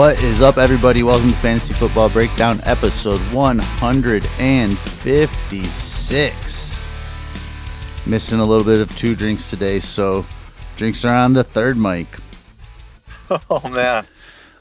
What is up, everybody? Welcome to Fantasy Football Breakdown, episode 156. Missing a little bit of two drinks today, so drinks are on the third mic. Oh man,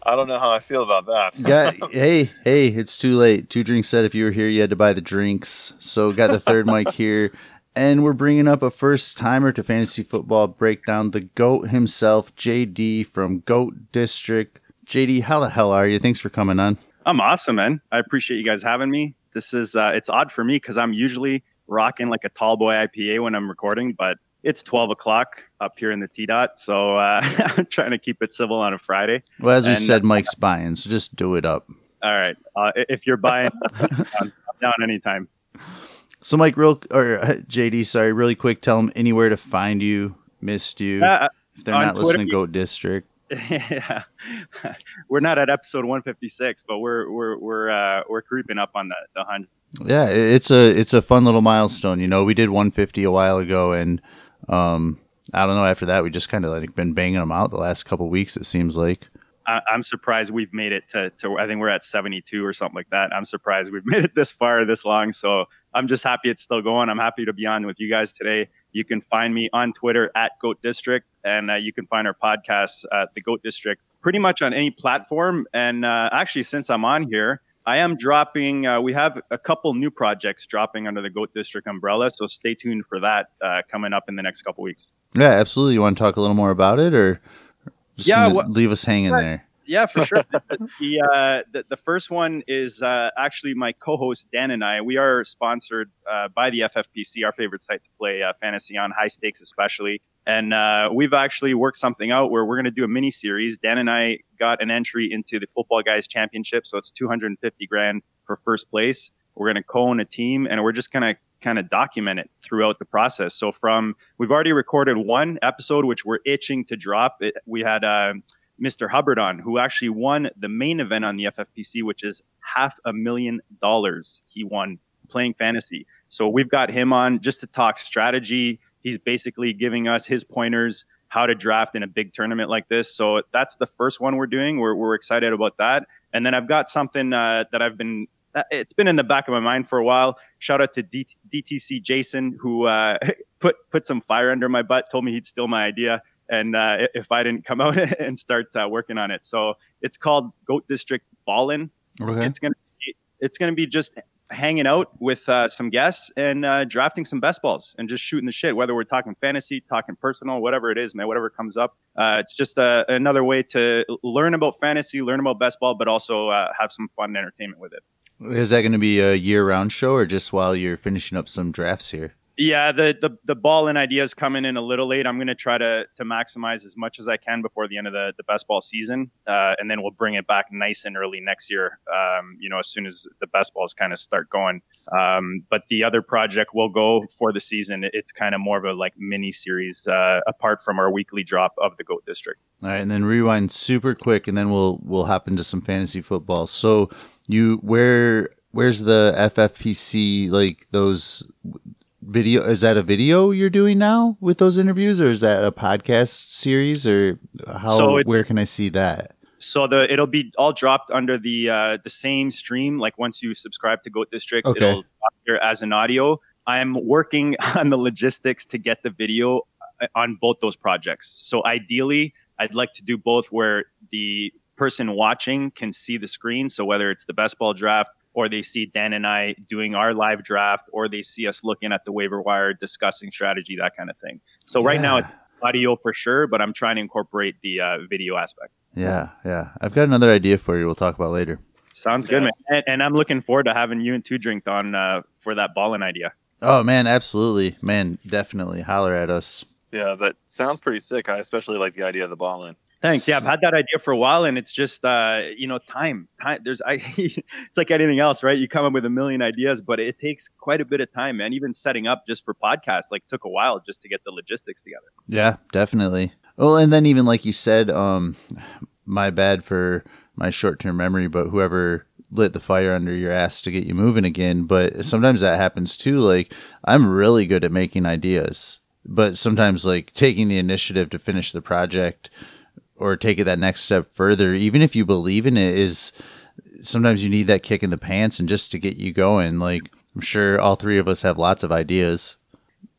I don't know how I feel about that. Got, hey, hey, it's too late. Two drinks said if you were here, you had to buy the drinks. So got the third mic here, and we're bringing up a first timer to Fantasy Football Breakdown, the GOAT himself, JD from GOAT District. JD, how the hell are you? Thanks for coming on. I'm awesome, man. I appreciate you guys having me. This is uh, it's odd for me because I'm usually rocking like a tall boy IPA when I'm recording, but it's 12 o'clock up here in the T dot, so uh, I'm trying to keep it civil on a Friday. Well, as we and, said, Mike's buying, so just do it up. All right, uh, if you're buying, I'm down anytime. So, Mike, real or uh, JD, sorry, really quick, tell them anywhere to find you. Missed you. Uh, if they're not Twitter, listening, Goat District. yeah, we're not at episode 156, but we're we're we're uh, we're creeping up on the the hundred. Yeah, it's a it's a fun little milestone. You know, we did 150 a while ago, and um, I don't know. After that, we just kind of like been banging them out the last couple weeks. It seems like. I, am surprised we've made it to, to. I think we're at 72 or something like that. I'm surprised we've made it this far, this long. So I'm just happy it's still going. I'm happy to be on with you guys today. You can find me on Twitter at Goat District, and uh, you can find our podcast at the Goat District pretty much on any platform. And uh, actually, since I'm on here, I am dropping. Uh, we have a couple new projects dropping under the Goat District umbrella, so stay tuned for that uh, coming up in the next couple weeks. Yeah, absolutely. You want to talk a little more about it, or just yeah, leave us hanging there? Yeah, for sure. the, the, uh, the, the, first one is uh, actually my co-host Dan and I. We are sponsored uh, by the FFPC, our favorite site to play uh, fantasy on, high stakes especially. And uh, we've actually worked something out where we're going to do a mini series. Dan and I got an entry into the Football Guys Championship, so it's 250 grand for first place. We're going to co-own a team, and we're just going to kind of document it throughout the process. So from we've already recorded one episode, which we're itching to drop. It, we had. Uh, Mr. Hubbard on, who actually won the main event on the FFPC, which is half a million dollars he won playing fantasy. So we've got him on just to talk strategy. He's basically giving us his pointers how to draft in a big tournament like this. So that's the first one we're doing. We're, we're excited about that. And then I've got something uh, that I've been, it's been in the back of my mind for a while. Shout out to D- DTC Jason, who uh, put, put some fire under my butt, told me he'd steal my idea and uh, if I didn't come out and start uh, working on it. So it's called Goat District Ballin. Okay. It's gonna be, it's gonna be just hanging out with uh, some guests and uh, drafting some best balls and just shooting the shit. Whether we're talking fantasy, talking personal, whatever it is, man, whatever comes up. Uh, it's just uh, another way to learn about fantasy, learn about best ball, but also have some fun entertainment with it. Is that going to be a year-round show, or just while you're finishing up some drafts here? Yeah, the, the the ball and ideas coming in a little late. I'm going to try to to maximize as much as I can before the end of the, the best ball season, uh, and then we'll bring it back nice and early next year. Um, you know, as soon as the best balls kind of start going. Um, but the other project will go for the season. It's kind of more of a like mini series uh, apart from our weekly drop of the Goat District. All right, and then rewind super quick, and then we'll we'll hop into some fantasy football. So you where where's the FFPC like those video is that a video you're doing now with those interviews or is that a podcast series or how so it, where can i see that? So the it'll be all dropped under the uh, the same stream. Like once you subscribe to goat district okay. it'll here as an audio. I'm working on the logistics to get the video uh, on both those projects. So ideally i'd like to do both where the person watching can see the screen. So whether it's the best ball draft or they see Dan and I doing our live draft, or they see us looking at the waiver wire, discussing strategy, that kind of thing. So yeah. right now it's audio for sure, but I'm trying to incorporate the uh, video aspect. Yeah, yeah. I've got another idea for you. We'll talk about later. Sounds good, man. And, and, I'm looking forward to having you and Two Drink on uh, for that balling idea. Oh man, absolutely, man. Definitely holler at us. Yeah, that sounds pretty sick. I especially like the idea of the balling. Thanks. Yeah, I've had that idea for a while, and it's just uh, you know time. Time. There's I. it's like anything else, right? You come up with a million ideas, but it takes quite a bit of time, man. Even setting up just for podcasts like took a while just to get the logistics together. Yeah, definitely. Well, and then even like you said, um, my bad for my short-term memory, but whoever lit the fire under your ass to get you moving again. But sometimes that happens too. Like I'm really good at making ideas, but sometimes like taking the initiative to finish the project or take it that next step further, even if you believe in it, is sometimes you need that kick in the pants and just to get you going. Like I'm sure all three of us have lots of ideas.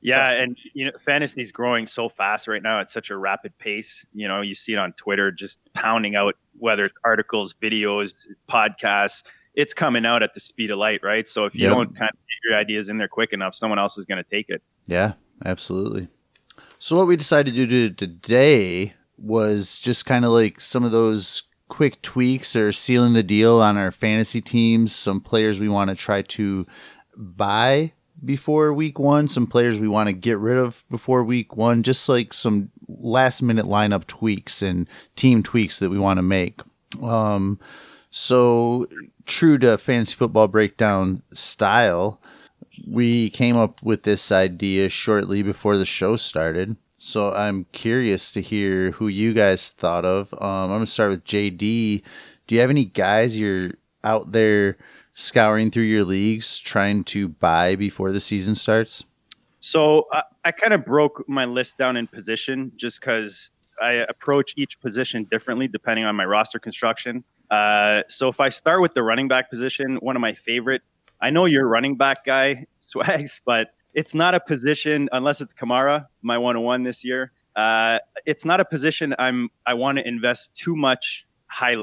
Yeah, and you know, fantasy is growing so fast right now at such a rapid pace. You know, you see it on Twitter, just pounding out whether it's articles, videos, podcasts. It's coming out at the speed of light, right? So if you Yep. don't kind of get your ideas in there quick enough, someone else is going to take it. Yeah, absolutely. So what we decided to do today was just kind of like some of those quick tweaks or sealing the deal on our fantasy teams, some players we want to try to buy before week 1, some players we want to get rid of before week 1, just like some last minute lineup tweaks and team tweaks that we want to make. Um so true to fantasy football breakdown style, we came up with this idea shortly before the show started. So I'm curious to hear who you guys thought of. Um, I'm to start with JD. Do you have any guys you're out there scouring through your leagues trying to buy before the season starts? So I, I kind of broke my list down in position just because I approach each position differently depending on my roster construction. Uh, so if I start with the running back position, one of my favorite, I know you're a running back guy, Swags, but it's not a position unless it's Kamara, my one on one this year. Uh, it's not a position I'm I want to invest too much high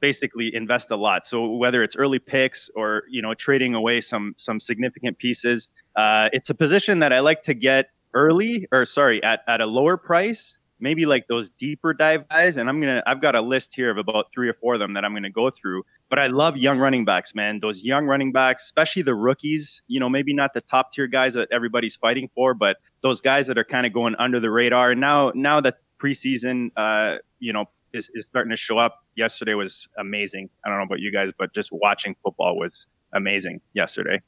basically invest a lot so whether it's early picks or you know trading away some some significant pieces uh, it's a position that i like to get early or sorry at, at a lower price maybe like those deeper dive guys and i'm gonna i've got a list here of about three or four of them that i'm gonna go through but i love young running backs man those young running backs especially the rookies you know maybe not the top tier guys that everybody's fighting for but those guys that are kind of going under the radar and now now that preseason uh you know is, is starting to show up. Yesterday was amazing. I don't know about you guys, but just watching football was amazing yesterday.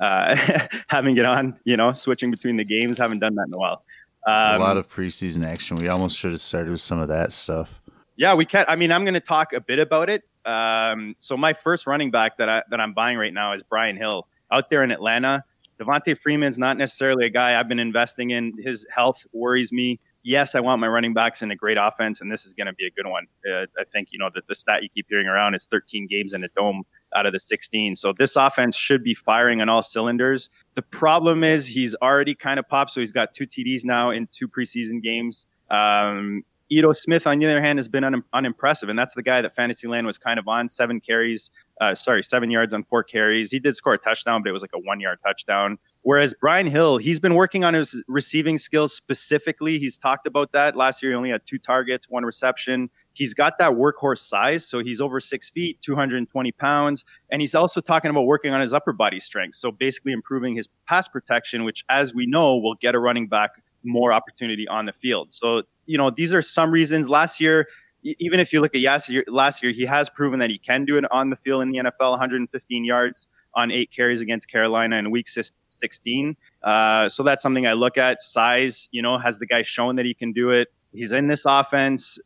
Uh, having it on, you know, switching between the games, haven't done that in a while. A Um, lot of preseason action. We almost should have started with some of that stuff. yeah, we can. I mean, I'm going to talk a bit about it. Um, so my first running back that I that I'm buying right now is Brian Hill out there in Atlanta. Devonta Freeman's not necessarily a guy I've been investing in. His health worries me. Yes, I want my running backs in a great offense, and this is going to be a good one. Uh, I think you know that the stat you keep hearing around is 13 games in a dome out of the 16. So this offense should be firing on all cylinders. The problem is he's already kind of popped, so he's got two TDs now in two preseason games. Um, Ito Smith, on the other hand, has been un- unimpressive, and that's the guy that Fantasyland was kind of on. Seven carries, uh, sorry, seven yards on four carries. He did score a touchdown, but it was like a one-yard touchdown. Whereas Brian Hill, he's been working on his receiving skills specifically. He's talked about that. Last year, he only had two targets, one reception. He's got that workhorse size, so he's over six feet, 220 pounds, and he's also talking about working on his upper body strength. So basically, improving his pass protection, which, as we know, will get a running back more opportunity on the field. So you know, these are some reasons. Last year, even if you look at last year, last year he has proven that he can do it on the field in the NFL, 115 yards on eight carries against Carolina in Week 16. Uh, so that's something I look at. Size, you know, has the guy shown that he can do it? He's in this offense.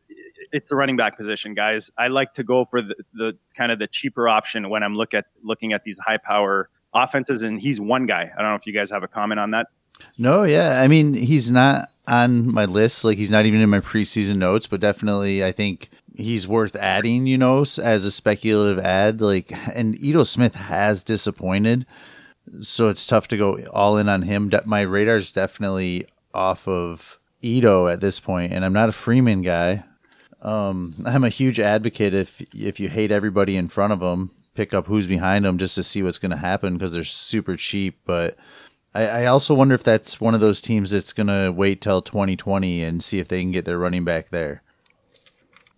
It's a running back position, guys. I like to go for the, the kind of the cheaper option when I'm look at looking at these high power offenses, and he's one guy. I don't know if you guys have a comment on that. No, yeah. I mean, he's not on my list. Like, he's not even in my preseason notes, but definitely I think he's worth adding, you know, as a speculative ad. Like, and Ito Smith has disappointed. So it's tough to go all in on him. My radar's definitely off of Ito at this point, and I'm not a Freeman guy. Um, I'm a huge advocate if if you hate everybody in front of them, pick up who's behind them just to see what's going to happen because they're super cheap. But I, I also wonder if that's one of those teams that's going to wait till 2020 and see if they can get their running back there.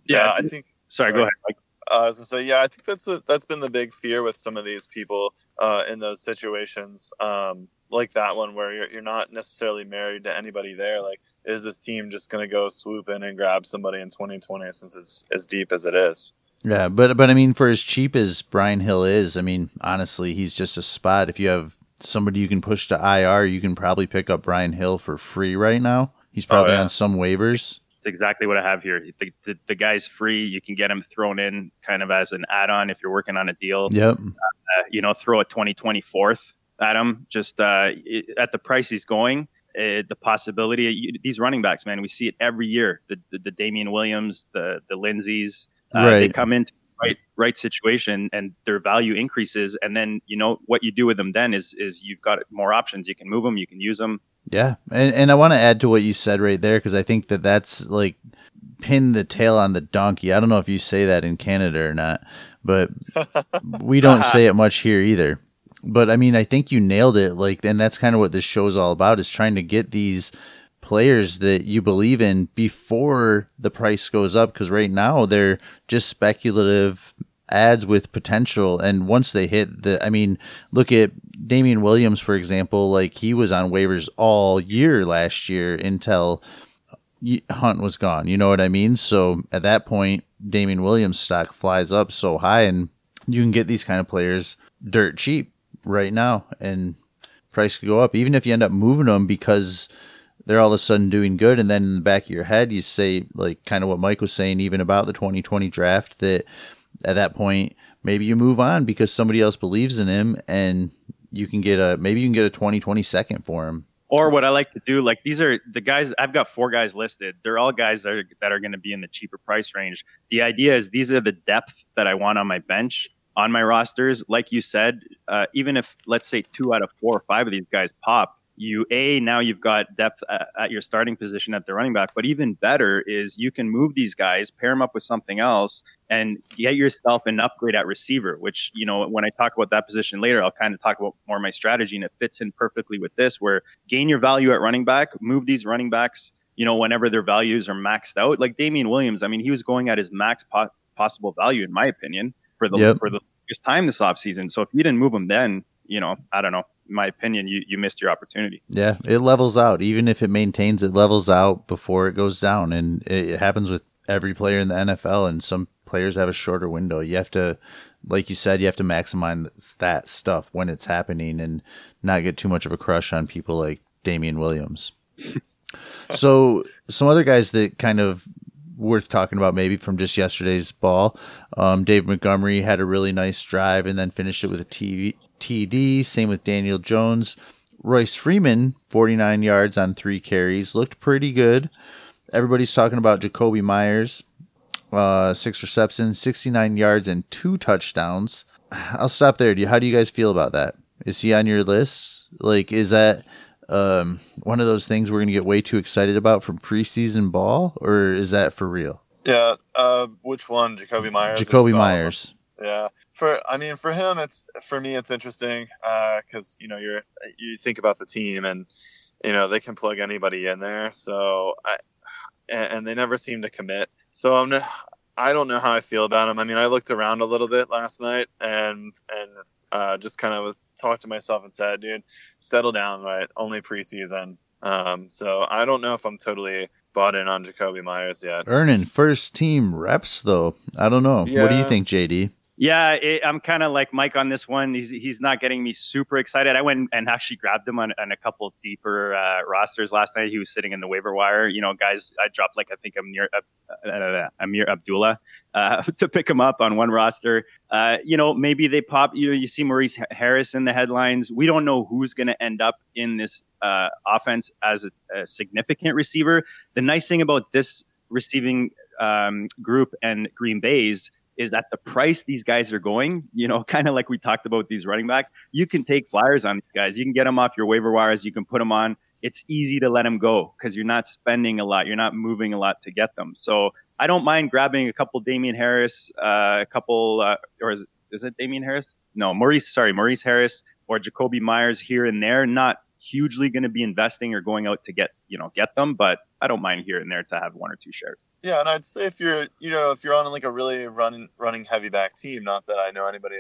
Yeah, I think. Sorry, go ahead. Mike. Uh, I was gonna say, yeah, I think that's a, that's been the big fear with some of these people uh, in those situations, um, like that one where you're you're not necessarily married to anybody there. Like, is this team just gonna go swoop in and grab somebody in 2020 since it's as deep as it is? Yeah, but but I mean, for as cheap as Brian Hill is, I mean, honestly, he's just a spot. If you have somebody you can push to IR, you can probably pick up Brian Hill for free right now. He's probably yeah. on some waivers. It's exactly what I have here. The, the, the guy's free. You can get him thrown in kind of as an add-on if you're working on a deal. Yep. Uh, you know, throw a 2024th at him just uh, it- at the price he's going. Uh, the possibility these running backs, man, we see it every year. The the, the Damien Williams, the the Lindsays, uh, right. they come into right right situation and their value increases, and then you know what you do with them then is is you've got more options. You can move them, you can use them. Yeah, and and I want to add to what you said right there because I think that that's like pin the tail on the donkey. I don't know if you say that in Canada or not, but we don't say it much here either. But I mean, I think you nailed it. Like, and that's kind of what this show is all about: is trying to get these players that you believe in before the price goes up. Because right now they're just speculative ads with potential, and once they hit the, I mean, look at Damien Williams for example. Like he was on waivers all year last year until Hunt was gone. You know what I mean? So at that point, Damien Williams stock flies up so high, and you can get these kind of players dirt cheap right now, and price could go up. Even if you end up moving them because they're all of a sudden doing good, and then in the back of your head, you say like kind of what Mike was saying, even about the 2020 draft, that at that point maybe you move on because somebody else believes in him, and you can get a maybe you can get a 2020 second for him. Or what I like to do, like these are the guys. I've got four guys listed. They're all guys that are that are going to be in the cheaper price range. The idea is these are the depth that I want on my bench on my rosters. Like you said, uh, even if let's say two out of four or five of these guys pop, you a now you've got depth at, at, your starting position at the running back but even better is you can move these guys pair them up with something else and get yourself an upgrade at receiver which you know when i talk about that position later i'll kind of talk about more my strategy and it fits in perfectly with this where gain your value at running back move these running backs you know whenever their values are maxed out like damien williams i mean he was going at his max po- possible value in my opinion for the yep. for the longest time this offseason so if you didn't move him then you know i don't know in my opinion, you, you missed your opportunity. Yeah, it levels out. Even if it maintains, it levels out before it goes down. And it happens with every player in the NFL. And some players have a shorter window. You have to, like you said, you have to maximize that stuff when it's happening and not get too much of a crush on people like Damien Williams. so, some other guys that kind of worth talking about maybe from just yesterday's ball. Um, Dave Montgomery had a really nice drive and then finished it with a TV, TD. Same with Daniel Jones. Royce Freeman, 49 yards on three carries, looked pretty good. Everybody's talking about Jakobi Meyers, uh, six receptions, 69 yards, and two touchdowns. I'll stop there. Do you, How do you guys feel about that? Is he on your list? Like, is that um, one of those things we're going to get way too excited about from preseason ball, or is that for real? Yeah. Uh, which one? Jakobi Meyers. Jakobi Meyers. Yeah. For I mean, for him, it's for me, it's interesting because uh, you know you're you think about the team and you know they can plug anybody in there. So I and, and they never seem to commit. So I'm not, I don't know how I feel about him. I mean, I looked around a little bit last night and and uh, just kind of was talked to myself and said, dude, settle down, right? Only preseason. Um, so I don't know if I'm totally bought in on Jakobi Meyers yet. Earning first team reps though. I don't know. Yeah. What do you think, JD? Yeah, it, I'm kind of like Mike on this one. He's he's not getting me super excited. I went and actually grabbed him on, on a couple deeper uh, rosters last night. He was sitting in the waiver wire. You know, guys, I dropped like I think Ameer uh, uh, Ameer Abdullah uh, to pick him up on one roster. Uh, you know, maybe they pop. You know, you see Maurice Harris in the headlines. We don't know who's going to end up in this uh, offense as a, a significant receiver. The nice thing about this receiving um, group and Green Bay's is at the price these guys are going, you know, kind of like we talked about these running backs, you can take flyers on these guys. You can get them off your waiver wires. You can put them on. It's easy to let them go because you're not spending a lot. You're not moving a lot to get them. So I don't mind grabbing a couple Damien Harris, uh, a couple, uh, or is is it Damien Harris? No, Maurice, sorry, Maurice Harris or Jakobi Meyers here and there. Not hugely going to be investing or going out to get, you know, get them, but I don't mind here and there to have one or two shares. Yeah, and I'd say if you're, you know, if you're on like a really running running heavy back team, not that I know anybody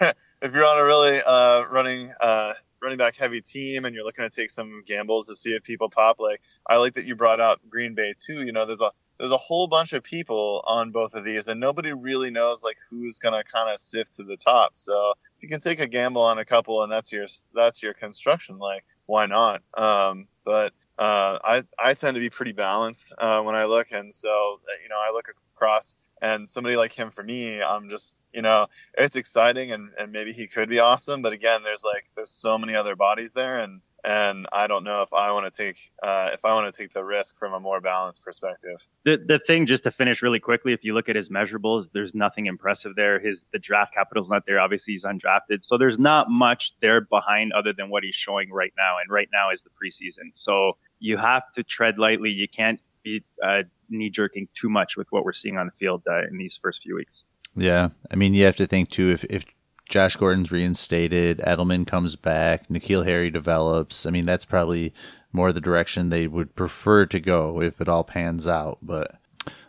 like, if you're on a really uh, running uh, running back heavy team and you're looking to take some gambles to see if people pop, like I like that you brought up Green Bay too. You know, there's a there's a whole bunch of people on both of these, and nobody really knows like who's gonna kind of sift to the top. So if you can take a gamble on a couple, and that's your that's your construction, like why not? Um, but uh, I I tend to be pretty balanced uh, when I look, and so uh, you know I look across and somebody like him for me, I'm just you know it's exciting and and maybe he could be awesome, but again, there's like there's so many other bodies there, and and I don't know if I want to take uh, if I want to take the risk from a more balanced perspective. The the thing just to finish really quickly, if you look at his measurables, there's nothing impressive there. His the draft capital's not there. Obviously, he's undrafted, so there's not much there behind other than what he's showing right now. And right now is the preseason, so you have to tread lightly. You can't be uh, knee jerking too much with what we're seeing on the field uh, in these first few weeks. Yeah, I mean, you have to think too if if Josh Gordon's reinstated, Edelman comes back, N'Keal Harry develops. I mean, that's probably more the direction they would prefer to go if it all pans out. But,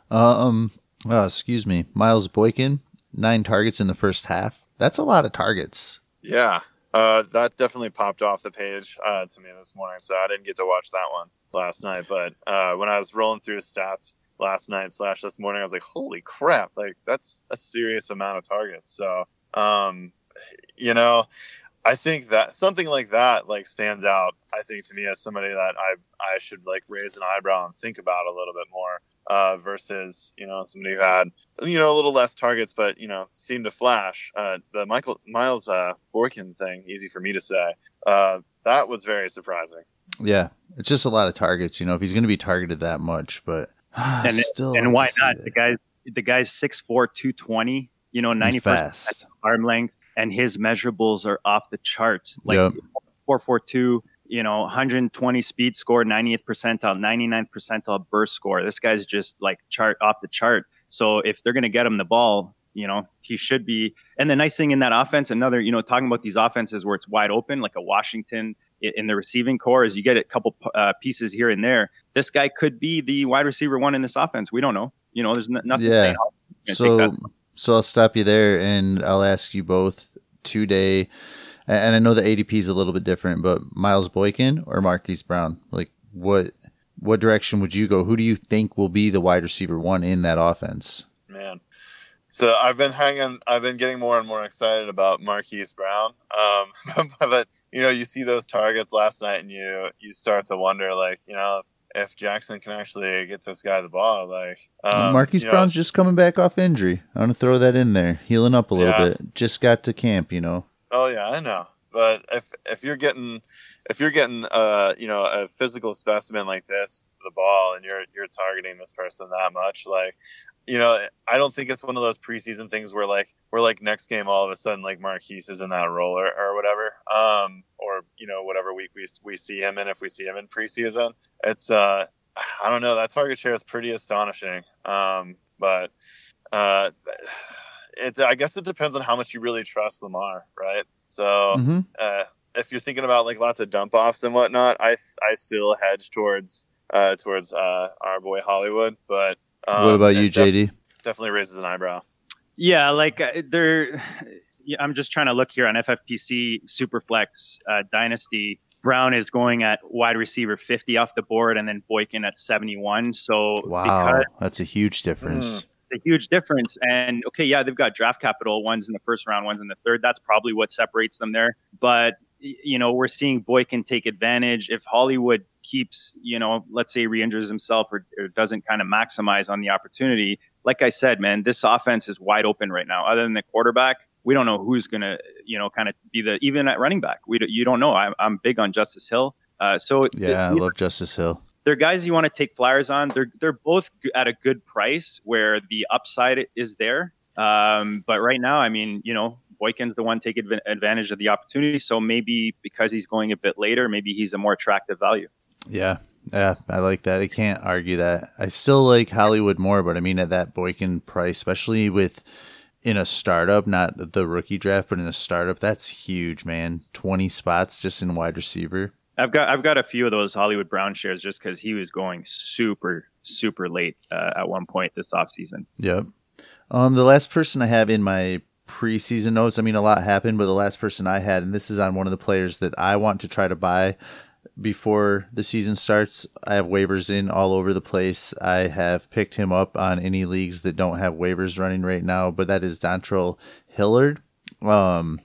um, oh, excuse me, Miles Boykin, nine targets in the first half. That's a lot of targets. Yeah, uh, that definitely popped off the page uh, to me this morning. So I didn't get to watch that one last night. But uh, when I was rolling through stats last night slash this morning, I was like, holy crap! Like that's a serious amount of targets. So um, you know, I think that something like that like stands out. I think to me as somebody that I I should like raise an eyebrow and think about a little bit more uh, versus you know somebody who had you know a little less targets but you know seemed to flash. Uh, the Michael Miles uh, Boykin thing, easy for me to say. Uh, that was very surprising. Yeah, it's just a lot of targets. You know, if he's going to be targeted that much, but and still, and why not? The guy's the guy's six four two twenty you know, 90% arm length, and his measurables are off the charts. Like yep. 442, you know, 120 speed score, 90th percentile, 99th percentile burst score. This guy's just like chart off the chart. So if they're going to get him the ball, you know, he should be. And the nice thing in that offense, another, you know, talking about these offenses where it's wide open, like a Washington in the receiving corps, is you get a couple uh, pieces here and there. This guy could be the wide receiver one in this offense. We don't know. You know, there's n- nothing. Yeah. So so I'll stop you there and I'll ask you both today. And I know the ADP is a little bit different, but Miles Boykin or Marquise Brown, like what what direction would you go? Who do you think will be the wide receiver one in that offense? Man, so I've been hanging, I've been getting more and more excited about Marquise Brown. Um, but you know, you see those targets last night, and you you start to wonder, like, you know, if Jackson can actually get this guy the ball. Like um, Marquise Brown's know, just coming back off injury. I want to throw that in there, healing up a little yeah. bit. Just got to camp, you know. Oh yeah, I know. But if if you're getting if you're getting uh you know a physical specimen like this the ball and you're you're targeting this person that much like you know I don't think it's one of those preseason things where like we're like next game all of a sudden like Marquise is in that role or, or whatever um or you know whatever week we we see him in if we see him in preseason it's uh I don't know that target share is pretty astonishing um but uh it I guess it depends on how much you really trust Lamar right so mm-hmm. uh if you're thinking about like lots of dump offs and whatnot, I I still hedge towards uh, towards uh, our boy Hollywood. But um, what about you, JD? definitely raises an eyebrow. Yeah, like uh, there. Yeah, I'm just trying to look here on FFPC Superflex uh, Dynasty. Brown is going at wide receiver 50 off the board, and then Boykin at 71. So wow, that's a huge difference. Mm, a huge difference. And okay, yeah, they've got draft capital. One's in the first round, one's in the third. That's probably what separates them there. But you know, we're seeing Boykin take advantage. If Hollywood keeps, you know, let's say re-injures himself or, or doesn't kind of maximize on the opportunity, like I said, man, this offense is wide open right now. Other than the quarterback, we don't know who's going to, you know, kind of be the even at running back. We you don't know. I'm, I'm big on Justice Hill. Uh, so yeah, I love Justice Hill. They're guys you want to take flyers on. They're they're both at a good price where the upside is there. Um, but right now, I mean, you know, Boykin's the one taking advantage of the opportunity. So maybe because he's going a bit later, maybe he's a more attractive value. Yeah. Yeah, I like that. I can't argue that. I still like Hollywood more, but I mean at that Boykin price, especially with in a startup, not the rookie draft, but in a startup, that's huge, man. Twenty spots just in wide receiver. I've got I've got a few of those Hollywood Brown shares just because he was going super super late uh, at one point this offseason. Yep. Um, the last person I have in my preseason notes. I mean, a lot happened, but the last person I had, and this is on one of the players that I want to try to buy before the season starts. I have waivers in all over the place. I have picked him up on any leagues that don't have waivers running right now, but that is Dontrell Hilliard. Um,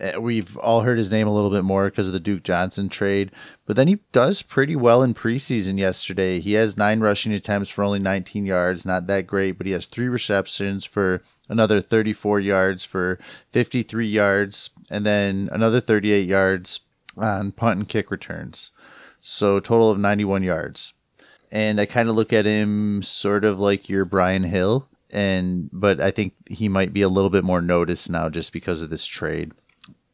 Uh, we've all heard his name a little bit more because of the Duke Johnson trade, but then he does pretty well in preseason yesterday. He has nine rushing attempts for only 19 yards, not that great, but he has three receptions for another 34 yards for 53 yards, and then another 38 yards on punt and kick returns. So total of 91 yards. And I kind of look at him sort of like your Brian Hill and but I think he might be a little bit more noticed now just because of this trade.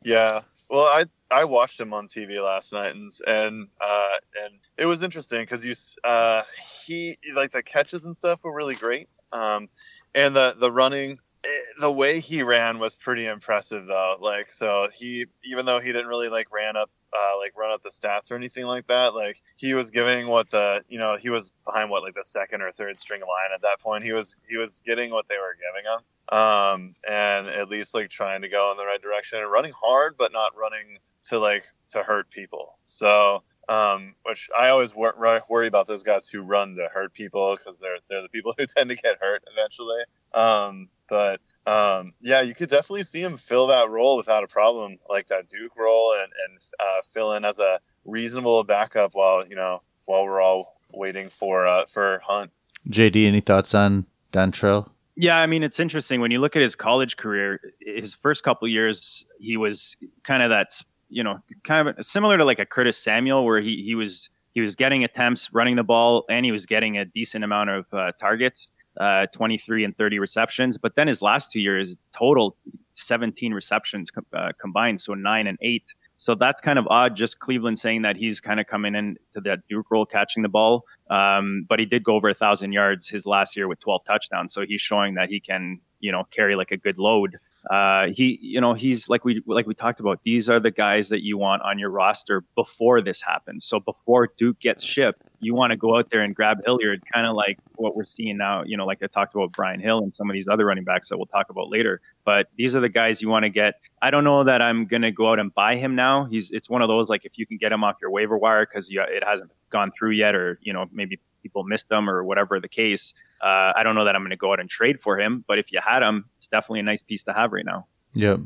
Yeah. Well, I I watched him on TV last night and and uh, and it was interesting because you uh, he like the catches and stuff were really great. Um, and the the running Eh, the way he ran was pretty impressive though like so he even though he didn't really like ran up uh, like run up the stats or anything like that like he was giving what the you know he was behind what like the second or third string line at that point he was he was getting what they were giving him um and at least like trying to go in the right direction and running hard but not running to like to hurt people so um, which I always wor- worry about those guys who run to hurt people because they're they're the people who tend to get hurt eventually. Um, but um, yeah, you could definitely see him fill that role without a problem, like that Duke role, and and uh, fill in as a reasonable backup while you know while we're all waiting for uh, for Hunt. JD, any thoughts on Dontrell? Yeah, I mean it's interesting when you look at his college career. His first couple years, he was kind of that you know, kind of similar to like a Curtis Samuel, where he he was he was getting attempts running the ball and he was getting a decent amount of uh, targets, uh, 23 and 30 receptions. But then his last two years, total 17 receptions com- uh, combined, so nine and eight. So that's kind of odd. Just Cleveland saying that he's kind of coming in to that Duke role, catching the ball. Um, but he did go over a thousand yards his last year with 12 touchdowns. So he's showing that he can, you know, carry like a good load uh, he, you know, he's like we like we talked about. These are the guys that you want on your roster before this happens. So before Duke gets shipped, you want to go out there and grab Hilliard, kind of like what we're seeing now. You know, like I talked about Brian Hill and some of these other running backs that we'll talk about later. But these are the guys you want to get. I don't know that I'm going to go out and buy him now. He's it's one of those like if you can get him off your waiver wire because it hasn't gone through yet, or you know maybe people missed them or whatever the case. Uh, I don't know that I'm going to go out and trade for him, but if you had him, it's definitely a nice piece to have right now. Yep.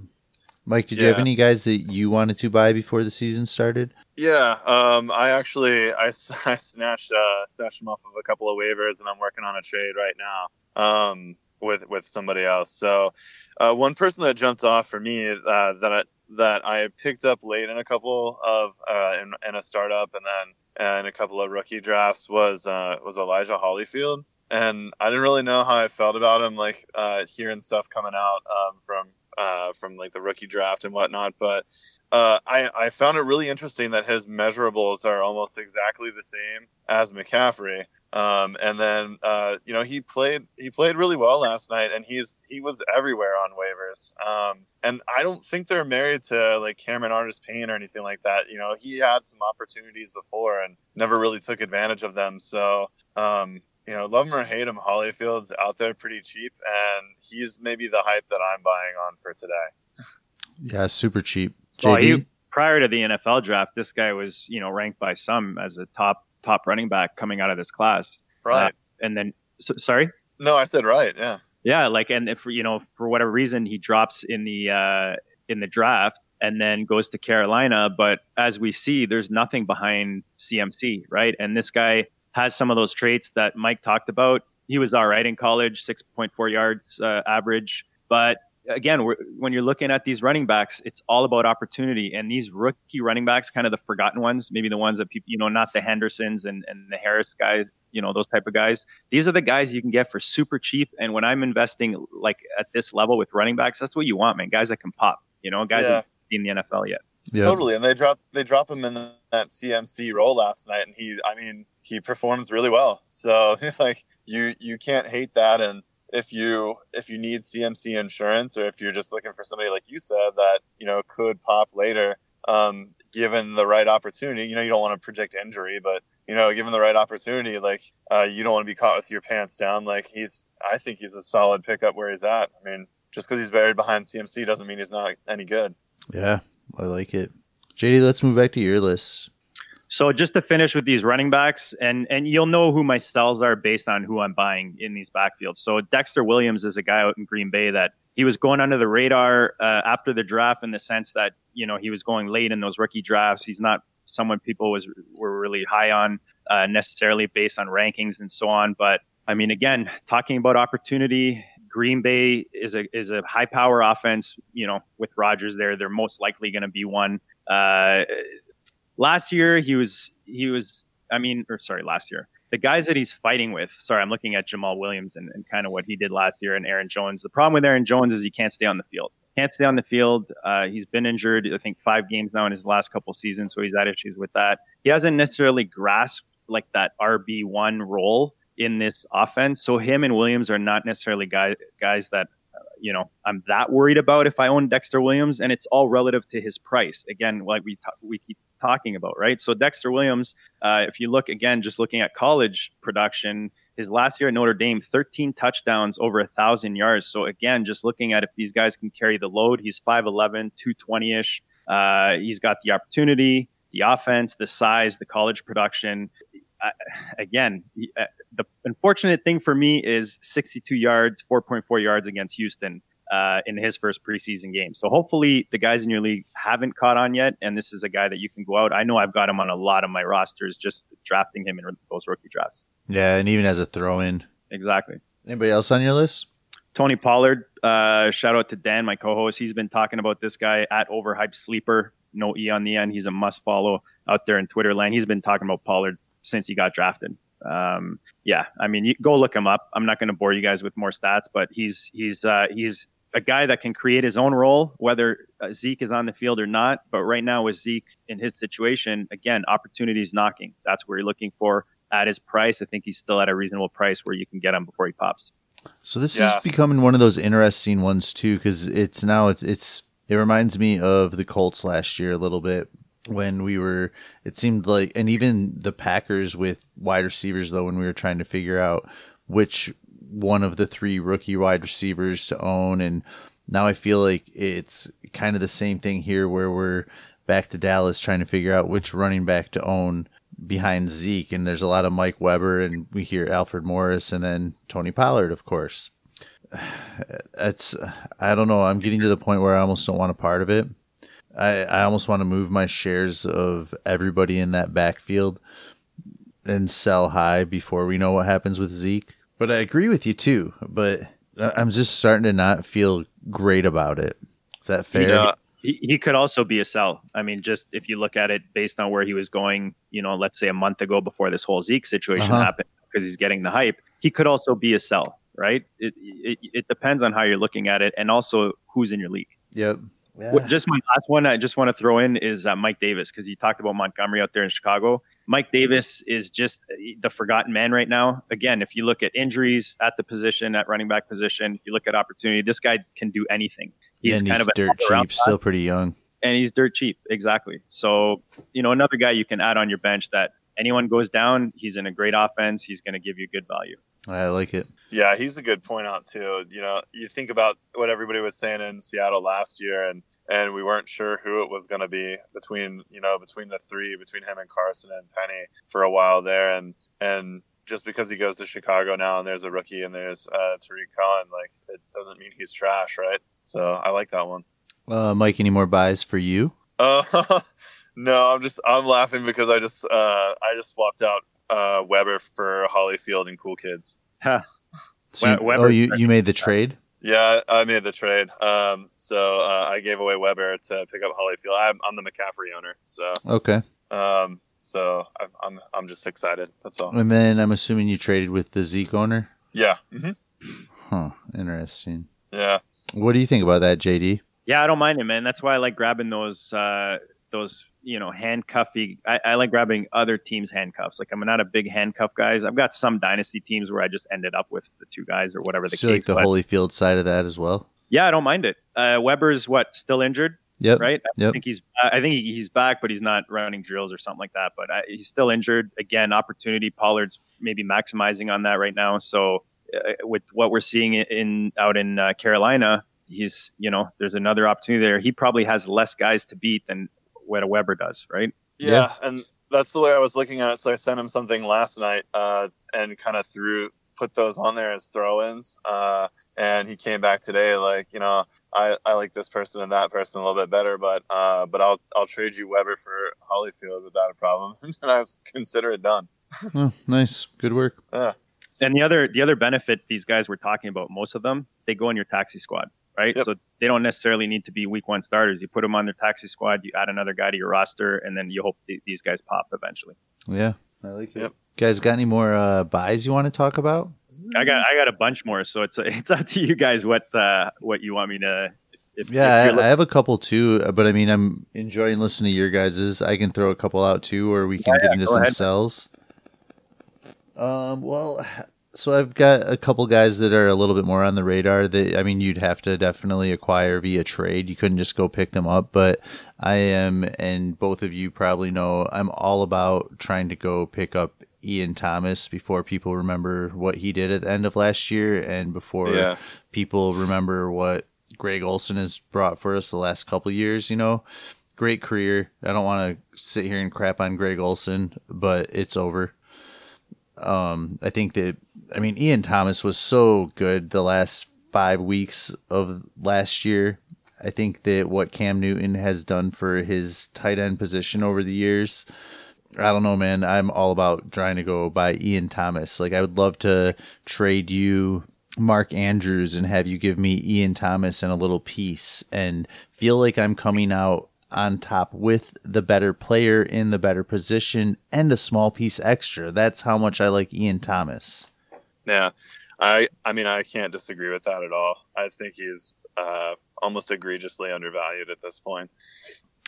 Mike, did yeah. you have any guys that you wanted to buy before the season started? Yeah, um, I actually I, I snatched uh, snatched them off of a couple of waivers, and I'm working on a trade right now um, with with somebody else. So, uh, one person that jumped off for me uh, that I, that I picked up late in a couple of uh, in, in, a startup, and then and a couple of rookie drafts was uh, was Elijah Holyfield, and I didn't really know how I felt about him, like uh, hearing stuff coming out um, from uh, from like the rookie draft and whatnot. But uh, I I found it really interesting that his measurables are almost exactly the same as McCaffrey. Um, and then uh, you know he played he played really well last night, and he's he was everywhere on waivers. Um, and I don't think they're married to like Cameron Artis-Payne or anything like that. You know, he had some opportunities before and never really took advantage of them. So um, you know, love him or hate him, Holyfield's out there pretty cheap, and he's maybe the hype that I'm buying on for today. Yeah, super cheap. Well, he, prior to the NFL draft, this guy was you know ranked by some as a top top running back coming out of this class. Right. Uh, and then, so, sorry. No, I said right. Yeah. Yeah, like, and if you know, for whatever reason, he drops in the uh, in the draft and then goes to Carolina. But as we see, there's nothing behind CMC, right? And this guy has some of those traits that Mike talked about. He was all right in college, 6.4 yards uh, average, but again, when you're looking at these running backs, it's all about opportunity. And these rookie running backs, kind of the forgotten ones, maybe the ones that people, you know, not the Hendersons and, and the Harris guys, you know, those type of guys. These are the guys you can get for super cheap. And when I'm investing like at this level with running backs, that's what you want, man. Guys that can pop, you know, guys yeah. in the NFL yet. Yep. Totally. And they drop they drop him in that CMC role last night and he I mean, he performs really well. So like you you can't hate that and if you if you need CMC insurance or if you're just looking for somebody like you said that you know could pop later, um, given the right opportunity. You know, you don't want to predict injury, but you know, given the right opportunity, like uh, you don't want to be caught with your pants down. Like he's, I think he's a solid pickup where he's at. I mean, just because he's buried behind CMC doesn't mean he's not any good. Yeah, I like it. JD, let's move back to your list. So just to finish with these running backs, and and you'll know who my styles are based on who I'm buying in these backfields. So Dexter Williams is a guy out in Green Bay that he was going under the radar uh, after the draft in the sense that you know he was going late in those rookie drafts. He's not someone people was were really high on uh, necessarily based on rankings and so on. But I mean, again, talking about opportunity, Green Bay is a is a high power offense. You know, with Rodgers there, they're most likely going to be one. Uh, last year he was he was I mean, or sorry, last year the guys that he's fighting with. Sorry, I'm looking at Jamaal Williams and, and kind of what he did last year and Aaron Jones. The problem with Aaron Jones is he can't stay on the field. Can't stay on the field. Uh, he's been injured, I think, five games now in his last couple seasons, so he's had issues with that. He hasn't necessarily grasped like that RB one role in this offense. So him and Williams are not necessarily guys guys that you know I'm that worried about if I own Dexter Williams, and it's all relative to his price. Again, like we t- we keep talking about, right? So Dexter Williams, uh, if you look again, just looking at college production, his last year at Notre Dame, 13 touchdowns, over a thousand yards. So again, just looking at if these guys can carry the load, he's 5'11, 220 ish. Uh, he's got the opportunity, the offense, the size, the college production. Again, uh, the unfortunate thing for me is 62 yards, 4.4 yards against Houston uh, in his first preseason game. So hopefully the guys in your league haven't caught on yet, and this is a guy that you can go out. I know I've got him on a lot of my rosters, just drafting him in those rookie drafts. Yeah, and even as a throw-in. Exactly. Anybody else on your list? Tony Pollard. Uh, shout out to Dan, my co-host. He's been talking about this guy at Overhyped Sleeper. No E on the end. He's a must follow out there in Twitter land. He's been talking about Pollard since he got drafted. Um, yeah, I mean, you, go look him up. I'm not going to bore you guys with more stats, but he's he's uh, he's a guy that can create his own role, whether uh, Zeke is on the field or not. But right now, with Zeke in his situation, again, opportunities knocking. That's where you're looking for at his price. I think he's still at a reasonable price where you can get him before he pops. So this yeah. is becoming one of those interesting ones too, because it's now it's it's it reminds me of the Colts last year a little bit when we were. It seemed like, and even the Packers with wide receivers though, when we were trying to figure out which one of the three rookie wide receivers to own. And now I feel like it's kind of the same thing here where we're back to Dallas trying to figure out which running back to own behind Zeke. And there's a lot of Mike Weber and we hear Alfred Morris and then Tony Pollard, of course. It's, I don't know. I'm getting to the point where I almost don't want a part of it. I, I almost want to move my shares of everybody in that backfield and sell high before we know what happens with Zeke. But I agree with you too. But I'm just starting to not feel great about it. Is that fair? You know, he, he could also be a sell. I mean, just if you look at it based on where he was going, you know, let's say a month ago before this whole Zeke situation uh-huh. happened, because he's getting the hype, he could also be a sell, right? It, it, it depends on how you're looking at it and also who's in your league. Yep. Yeah. Just my last one I just want to throw in is uh, Mike Davis because you talked about Montgomery out there in Chicago. Mike Davis is just the forgotten man right now. Again, if you look at injuries at the position, at running back position, if you look at opportunity, this guy can do anything. He's, yeah, kind he's of dirt cheap, still pretty young. And he's dirt cheap, exactly. So, you know, another guy you can add on your bench that anyone goes down, he's in a great offense. He's going to give you good value. I like it. Yeah, he's a good point out too. You know, you think about what everybody was saying in Seattle last year, and and we weren't sure who it was going to be between you know between the three between him and Carson and Penny for a while there and and just because he goes to Chicago now and there's a rookie and there's uh, Tarik Cohen like it doesn't mean he's trash right so I like that one uh, Mike any more buys for you uh, no I'm just I'm laughing because I just uh, I just swapped out uh, Weber for Holyfield and Cool Kids huh. so you, oh you, you made the trade yeah, I made the trade. Um, so uh, I gave away Weber to pick up Holyfield. I'm, I'm the McCaffrey owner, so okay. Um, so I'm, I'm I'm just excited. That's all. And then I'm assuming you traded with the Zeke owner. Yeah. Mm-hmm. Huh. Interesting. Yeah. What do you think about that, JD? Yeah, I don't mind it, man. That's why I like grabbing those uh, those you know handcuffy. I, I, like grabbing other teams' handcuffs. Like I'm not a big handcuff guys. I've got some dynasty teams where I just ended up with the two guys or whatever the so case. like the Holyfield side of that as well. Yeah, I don't mind it. Uh, Weber's what still injured. Yep. Right. I yep. think he's. I think he's back, but he's not running drills or something like that. But I, he's still injured. Again, opportunity. Pollard's maybe maximizing on that right now. So uh, with what we're seeing in out in uh, Carolina, he's you know there's another opportunity there. He probably has less guys to beat than what a Weber does, right? Yeah, yeah, and that's the way I was looking at it. So I sent him something last night uh, and kind of threw put those on there as throw-ins. Uh, and he came back today like, you know, I, I like this person and that person a little bit better, but uh, but I'll I'll trade you Weber for Holyfield without a problem, and I was consider it done. oh, nice, good work. Yeah. And the other the other benefit these guys were talking about, most of them, they go in your taxi squad right? Yep. So they don't necessarily need to be week one starters. You put them on their taxi squad, you add another guy to your roster, and then you hope th- these guys pop eventually. Yeah, I like it. Yep. You Guys, got any more uh, buys you want to talk about? I got I got a bunch more, so it's it's up to you guys what uh, what you want me to. If, Yeah, if I, I have a couple too, uh, but I mean, I'm enjoying listening to your guys's. I can throw a couple out too, or we can Yeah, get yeah, into some ahead. cells. Um, well, so I've got a couple guys that are a little bit more on the radar. That I mean, you'd have to definitely acquire via trade. You couldn't just go pick them up. But I am, and both of you probably know, I'm all about trying to go pick up Ian Thomas before people remember what he did at the end of last year, and before Yeah. people remember what Greg Olsen has brought for us the last couple years. You know, great career. I don't want to sit here and crap on Greg Olsen, but it's over. Um, I think that I mean Ian Thomas was so good the last five weeks of last year. I think that what Cam Newton has done for his tight end position over the years. I don't know, man. I'm all about trying to go by Ian Thomas. Like I would love to trade you Mark Andrews and have you give me Ian Thomas and a little piece and feel like I'm coming out on top with the better player in the better position and a small piece extra. That's how much I like Ian Thomas. Yeah, I I mean I can't disagree with that at all. I think he's uh, almost egregiously undervalued at this point.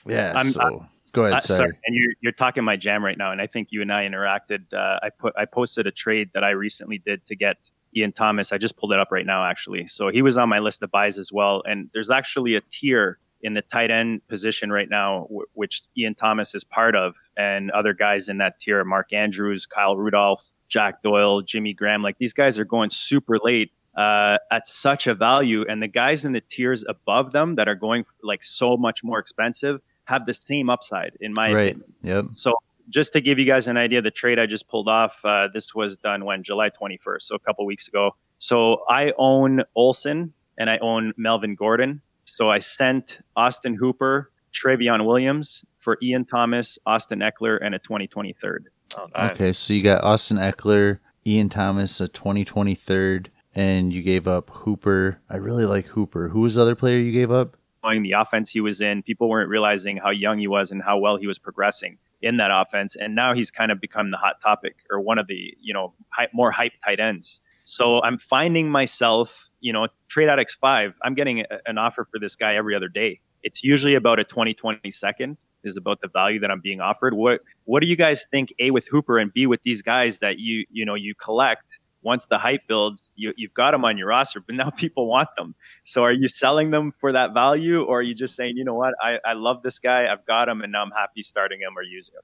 Yeah. I'm- so go ahead, Uh, sorry. sorry, and you're you're talking my jam right now, and I think you and I interacted. Uh, I put I posted a trade that I recently did to get Ian Thomas. I just pulled it up right now, actually. So he was on my list of buys as well. And there's actually a tier in the tight end position right now, w- which Ian Thomas is part of, and other guys in that tier: Mark Andrews, Kyle Rudolph, Jack Doyle, Jimmy Graham. Like these guys are going super late. Uh, at such a value, and the guys in the tiers above them that are going like so much more expensive have the same upside, in my Right. opinion. Yep. So just to give you guys an idea, the trade I just pulled off, uh, this was done when July 21st, so a couple weeks ago. So I own Olsen and I own Melvin Gordon. So I sent Austin Hooper, Trayveon Williams for Ian Thomas, Austin Ekeler, and a 2023rd. Oh, nice. Okay, so you got Austin Ekeler, Ian Thomas, a 2023rd, and you gave up Hooper. I really like Hooper. Who was the other player you gave up? Knowing the offense he was in, people weren't realizing how young he was and how well he was progressing in that offense. And now he's kind of become the hot topic or one of the, you know, hype, more hype tight ends. So I'm finding myself, you know, trade out X5. I'm getting a, an offer for this guy every other day. It's usually about a 20, 20 second is about the value that I'm being offered. What, what do you guys think? A with Hooper and B with these guys that you, you know, you collect once the hype builds, you, you've got them on your roster, but now people want them. So are you selling them for that value or are you just saying, you know what, I, I love this guy, I've got him, and now I'm happy starting him or using him?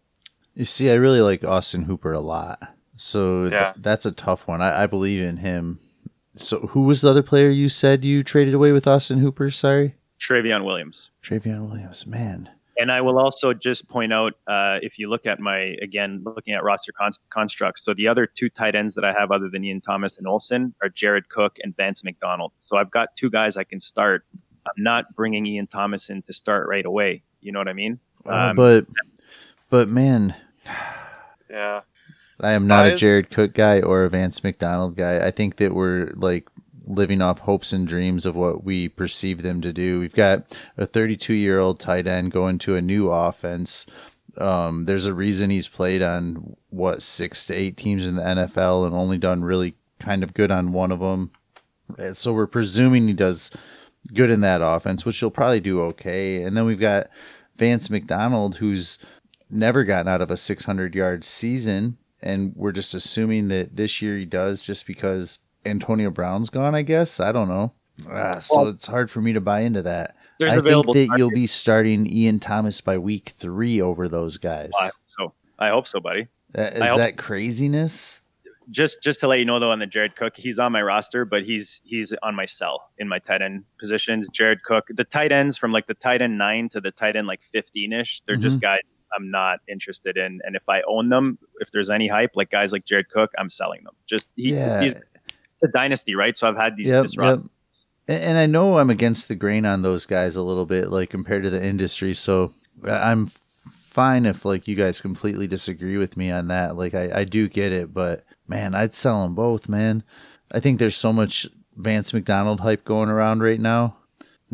You see, I really like Austin Hooper a lot. So th- Yeah. that's a tough one. I-, I believe in him. So who was the other player you said you traded away with Austin Hooper? Sorry, Trayveon Williams. Trayveon Williams. Man, And I will also just point out, uh, if you look at my, again, looking at roster con- constructs, so the other two tight ends that I have other than Ian Thomas and Olsen are Jared Cook and Vance McDonald. So I've got two guys I can start. I'm not bringing Ian Thomas in to start right away. You know what I mean? Uh, Um, but but man, Yeah. I am not a Jared Cook guy or a Vance McDonald guy. I think that we're like living off hopes and dreams of what we perceive them to do. We've got a 32 year old tight end going to a new offense. Um, there's a reason he's played on what six to eight teams in the NFL and only done really kind of good on one of them. And so we're presuming he does good in that offense, which he'll probably do okay. And then we've got Vance McDonald, who's never gotten out of a 600 yard season. And we're just assuming that this year he does just because Antonio Brown's gone, I guess. I don't know. Ah, so Well- it's hard for me to buy into that. There's I think that targets. you'll be starting Ian Thomas by week three over those guys. I hope so. I hope so, buddy. That- I Is that craziness? just just to let you know though on the Jared Cook, he's on my roster, but he's he's on my cell in my tight end positions. Jared Cook, the tight ends from like the tight end nine to the tight end like fifteen ish, they're just guys I'm not interested in. And if I own them, if there's any hype, like guys like Jared Cook, I'm selling them. Just he, Yeah. he's it's a dynasty, right? So I've had these Yep, yep. And and I know I'm against the grain on those guys a little bit, like compared to the industry. So uh, I'm fine if like you guys completely disagree with me on that. Like I, I do get it, but man, I'd sell them both, man. I think there's so much Vance McDonald hype going around right now.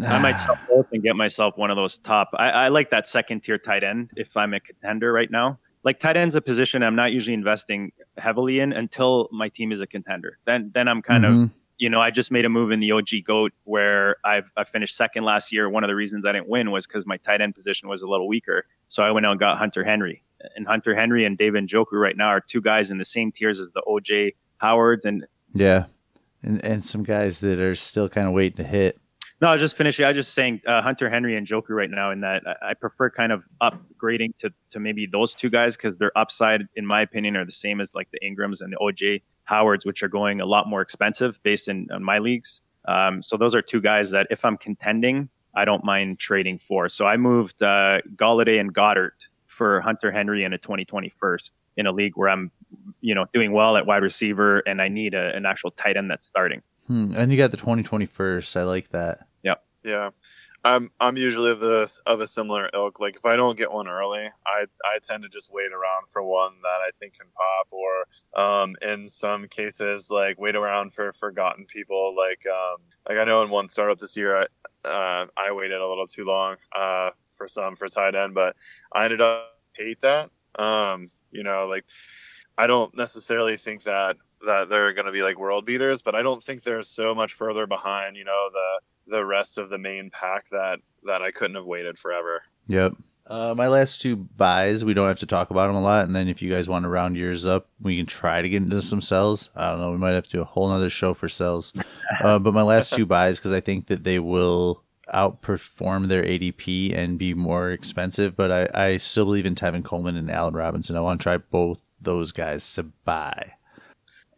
I might sell both and get myself one of those top. I, I like that second tier tight end if I'm a contender right now. Like tight end's a position I'm not usually investing heavily in until my team is a contender. Then then I'm kind Mhm. of you know I just made a move in the OG goat where I've I finished second last year. One of the reasons I didn't win was because my tight end position was a little weaker. So I went out and got Hunter Henry. And Hunter Henry and David Njoku right now are two guys in the same tiers as the OJ Howards and Yeah, and and some guys that are still kind of waiting to hit. No, I was just finishing. I was just saying uh, Hunter Henry and Joker right now. In that, I- prefer kind of upgrading to to maybe those two guys because their upside, in my opinion, are the same as like the Ingrams and the OJ Howards, which are going a lot more expensive based in, on my leagues. Um, so those are two guys that if I'm contending, I don't mind trading for. So I moved uh, Golladay and Goddard for Hunter Henry and a 2020 first in a league where I'm, you know, doing well at wide receiver and I need a, an actual tight end that's starting. Hmm. And you got the 2020 first. I like that. Yeah. I'm I'm usually of the of a similar ilk. Like if I don't get one early, I I tend to just wait around for one that I think can pop, or um, in some cases like wait around for forgotten people. Like um, like I know in one startup this year, I uh, I waited a little too long uh, for some for tight end, but I ended up hate that. Um, you know, like I don't necessarily think that that they're going to be like world beaters, but I don't think they're so much further behind. You know the the rest of the main pack that that I couldn't have waited forever. Yep. Uh, my last two buys, we don't have to talk about them a lot. And then if you guys want to round yours up, we can try to get into some cells. I don't know. We might have to do a whole nother show for cells. Uh, but my last two buys, because I think that they will outperform their ADP and be more expensive. But I, I still believe in Tevin Coleman and Allen Robinson. I want to try both those guys to buy.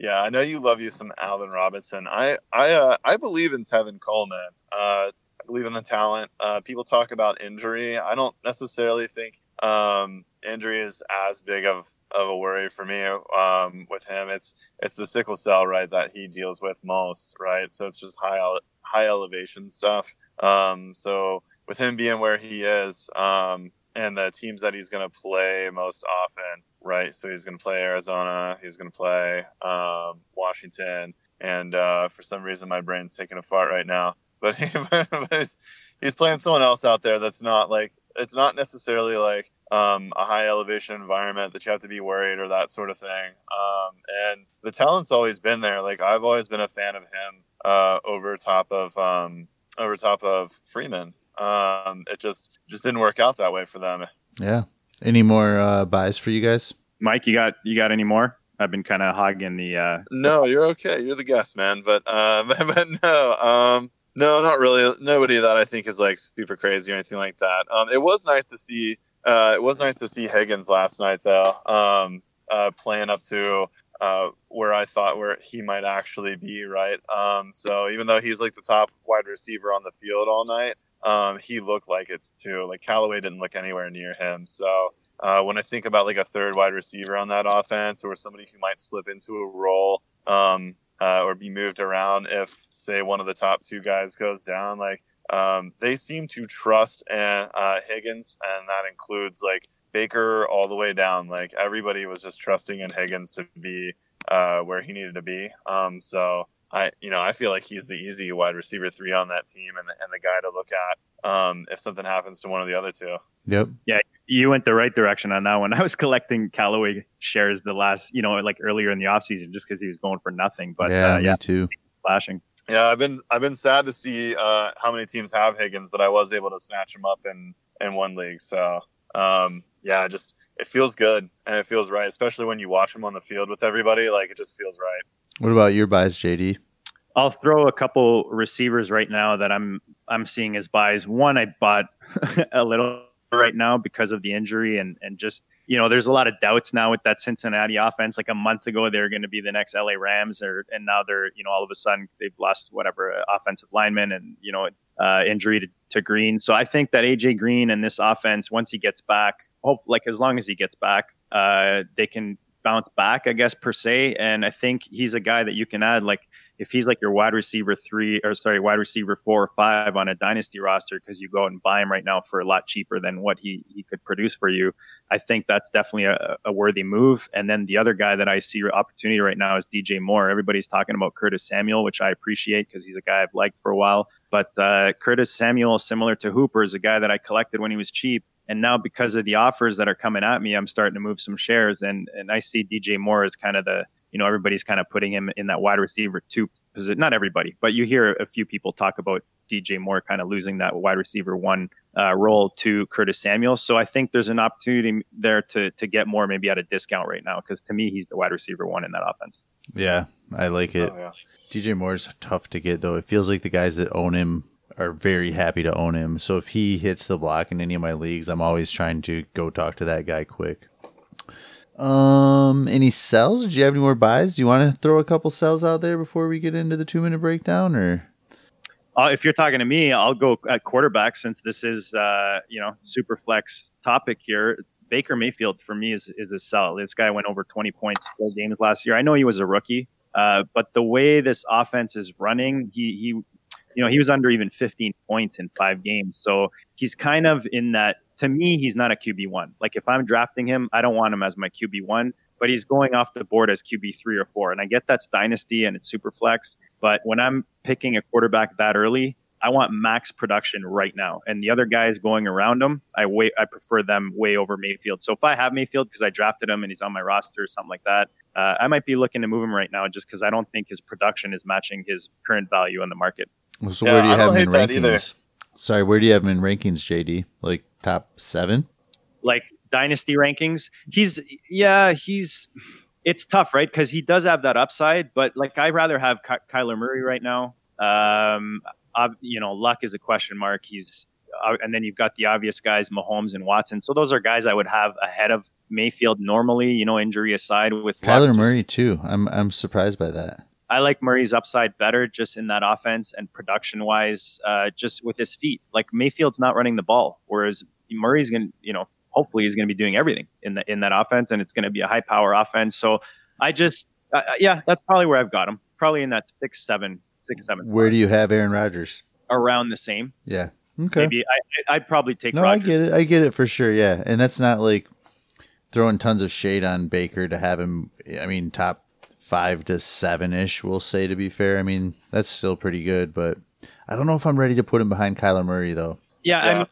Yeah, I know you love you some Allen Robinson. I I uh, I believe in Tevin Coleman. Uh, I believe in the talent. Uh, people talk about injury. I don't necessarily think um, injury is as big of, of a worry for me um, with him. It's it's the sickle cell right that he deals with most, right? So it's just high high elevation stuff. Um, so with him being where he is, um, and the teams that he's going to play most often, right? So he's going to play Arizona, he's going to play um, Washington, and uh, for some reason my brain's taking a fart right now. But, but he's, he's playing someone else out there that's not like it's not necessarily like um, a high elevation environment that you have to be worried or that sort of thing. Um, and the talent's always been there. Like I've always been a fan of him uh, over top of um, over top of Freeman. Um, it just just didn't work out that way for them. Yeah. Any more uh, buys for you guys? Mike, you got you got any more? I've been kind of hogging the. Uh, No, you're okay. You're the guest, man. But uh, but, but no, um, no, not really. Nobody that I think is like super crazy or anything like that. Um, it was nice to see. Uh, it was nice to see Higgins last night, though. Um, uh, playing up to uh, where I thought where he might actually be, right? Um, so even though he's like the top wide receiver on the field all night, um, he looked like it too. Like Callaway didn't look anywhere near him. So uh, when I think about like a third wide receiver on that offense or somebody who might slip into a role um, uh, or be moved around if, say, one of the top two guys goes down, like um, they seem to trust and, uh, Higgins, and that includes like Baker all the way down. Like everybody was just trusting in Higgins to be uh, where he needed to be. Um, so I, you know, I feel like he's the easy wide receiver three on that team and the, and the guy to look at um, if something happens to one of the other two. Yep. Yeah, you went the right direction on that one. I was collecting Callaway shares the last, you know, like earlier in the offseason just because he was going for nothing. But yeah, uh, me yeah, too. flashing. Yeah, I've been I've been sad to see uh, how many teams have Higgins, but I was able to snatch him up in in one league. So um, yeah, just it feels good and it feels right, especially when you watch him on the field with everybody. Like it just feels right. What about your buys, JD? I'll throw a couple receivers right now that I'm I'm seeing as buys. One I bought a little right now because of the injury and and just you know there's a lot of doubts now with that Cincinnati offense. Like a month ago they're going to be the next LA Rams, or and now they're you know all of a sudden they've lost whatever uh, offensive lineman and you know uh, injury to, to Green. So I think that AJ Green and this offense once he gets back, hope like as long as he gets back, uh, they can bounce back, I guess per se. And I think he's a guy that you can add like if he's like your wide receiver three or sorry wide receiver four or five on a dynasty roster because you go out and buy him right now for a lot cheaper than what he he could produce for you i think that's definitely a, a worthy move and then the other guy that i see opportunity right now is dj moore everybody's talking about curtis samuel which i appreciate because he's a guy i've liked for a while But uh, Curtis Samuel, similar to Hooper, is a guy that I collected when he was cheap. And now because of the offers that are coming at me, I'm starting to move some shares. And and I see DJ Moore as kind of the you know everybody's kind of putting him in that wide receiver two position. Not everybody, but you hear a few people talk about DJ Moore kind of losing that wide receiver one uh, role to Curtis Samuel. So I think there's an opportunity there to to get more maybe at a discount right now because to me he's the wide receiver one in that offense. Yeah, I like it. Oh, yeah. DJ Moore's tough to get though. It feels like the guys that own him are very happy to own him. So if he hits the block in any of my leagues, I'm always trying to go talk to that guy quick. Um, any sells? Do you have any more buys? Do you want to throw a couple sells out there before we get into the two minute breakdown, or Uh, if you're talking to me, I'll go at quarterback since this is uh, you know super flex topic here. Baker Mayfield for me is is a sell. This guy went over 20 points four games last year. I know he was a rookie, uh, but the way this offense is running, he he you know he was under even 15 points in five games. So he's kind of in that. To me, he's not a QB one. Like if I'm drafting him, I don't want him as my QB one, but he's going off the board as QB three or four. And I get that's dynasty and it's super flex. But when I'm picking a quarterback that early, I want max production right now. And the other guys going around him, I wait. I prefer them way over Mayfield. So if I have Mayfield because I drafted him and he's on my roster or something like that, uh, I might be looking to move him right now just because I don't think his production is matching his current value on the market. So Yeah, where do you I have him in rankings? Sorry, where do you have him in rankings, JD? Like top seven? Like dynasty rankings, he's yeah, he's it's tough, right? Because he does have that upside, but like I'd rather have Ky- Kyler Murray right now. Um, ob- you know, luck is a question mark. He's uh, and then you've got the obvious guys, Mahomes and Watson. So those are guys I would have ahead of Mayfield normally. You know, injury aside, with Kyler Murray too. I'm I'm surprised by that. I like Murray's upside better just in that offense and production wise, uh, just with his feet. Like Mayfield's not running the ball, whereas Murray's going to, you know, hopefully he's going to be doing everything in the in that offense, and it's going to be a high power offense. So I just, uh, yeah, that's probably where I've got him. Probably in that six, seven, six, seven. Where do you have Aaron Rodgers? around the same? Yeah. Okay. Maybe I, I'd probably take. No, Rodgers. I get it. I get it for sure. Yeah, and that's not like throwing tons of shade on Baker to have him. I mean, top five to seven ish. We'll say to be fair. I mean, that's still pretty good, but I don't know if I'm ready to put him behind Kyler Murray though. Yeah, I mean,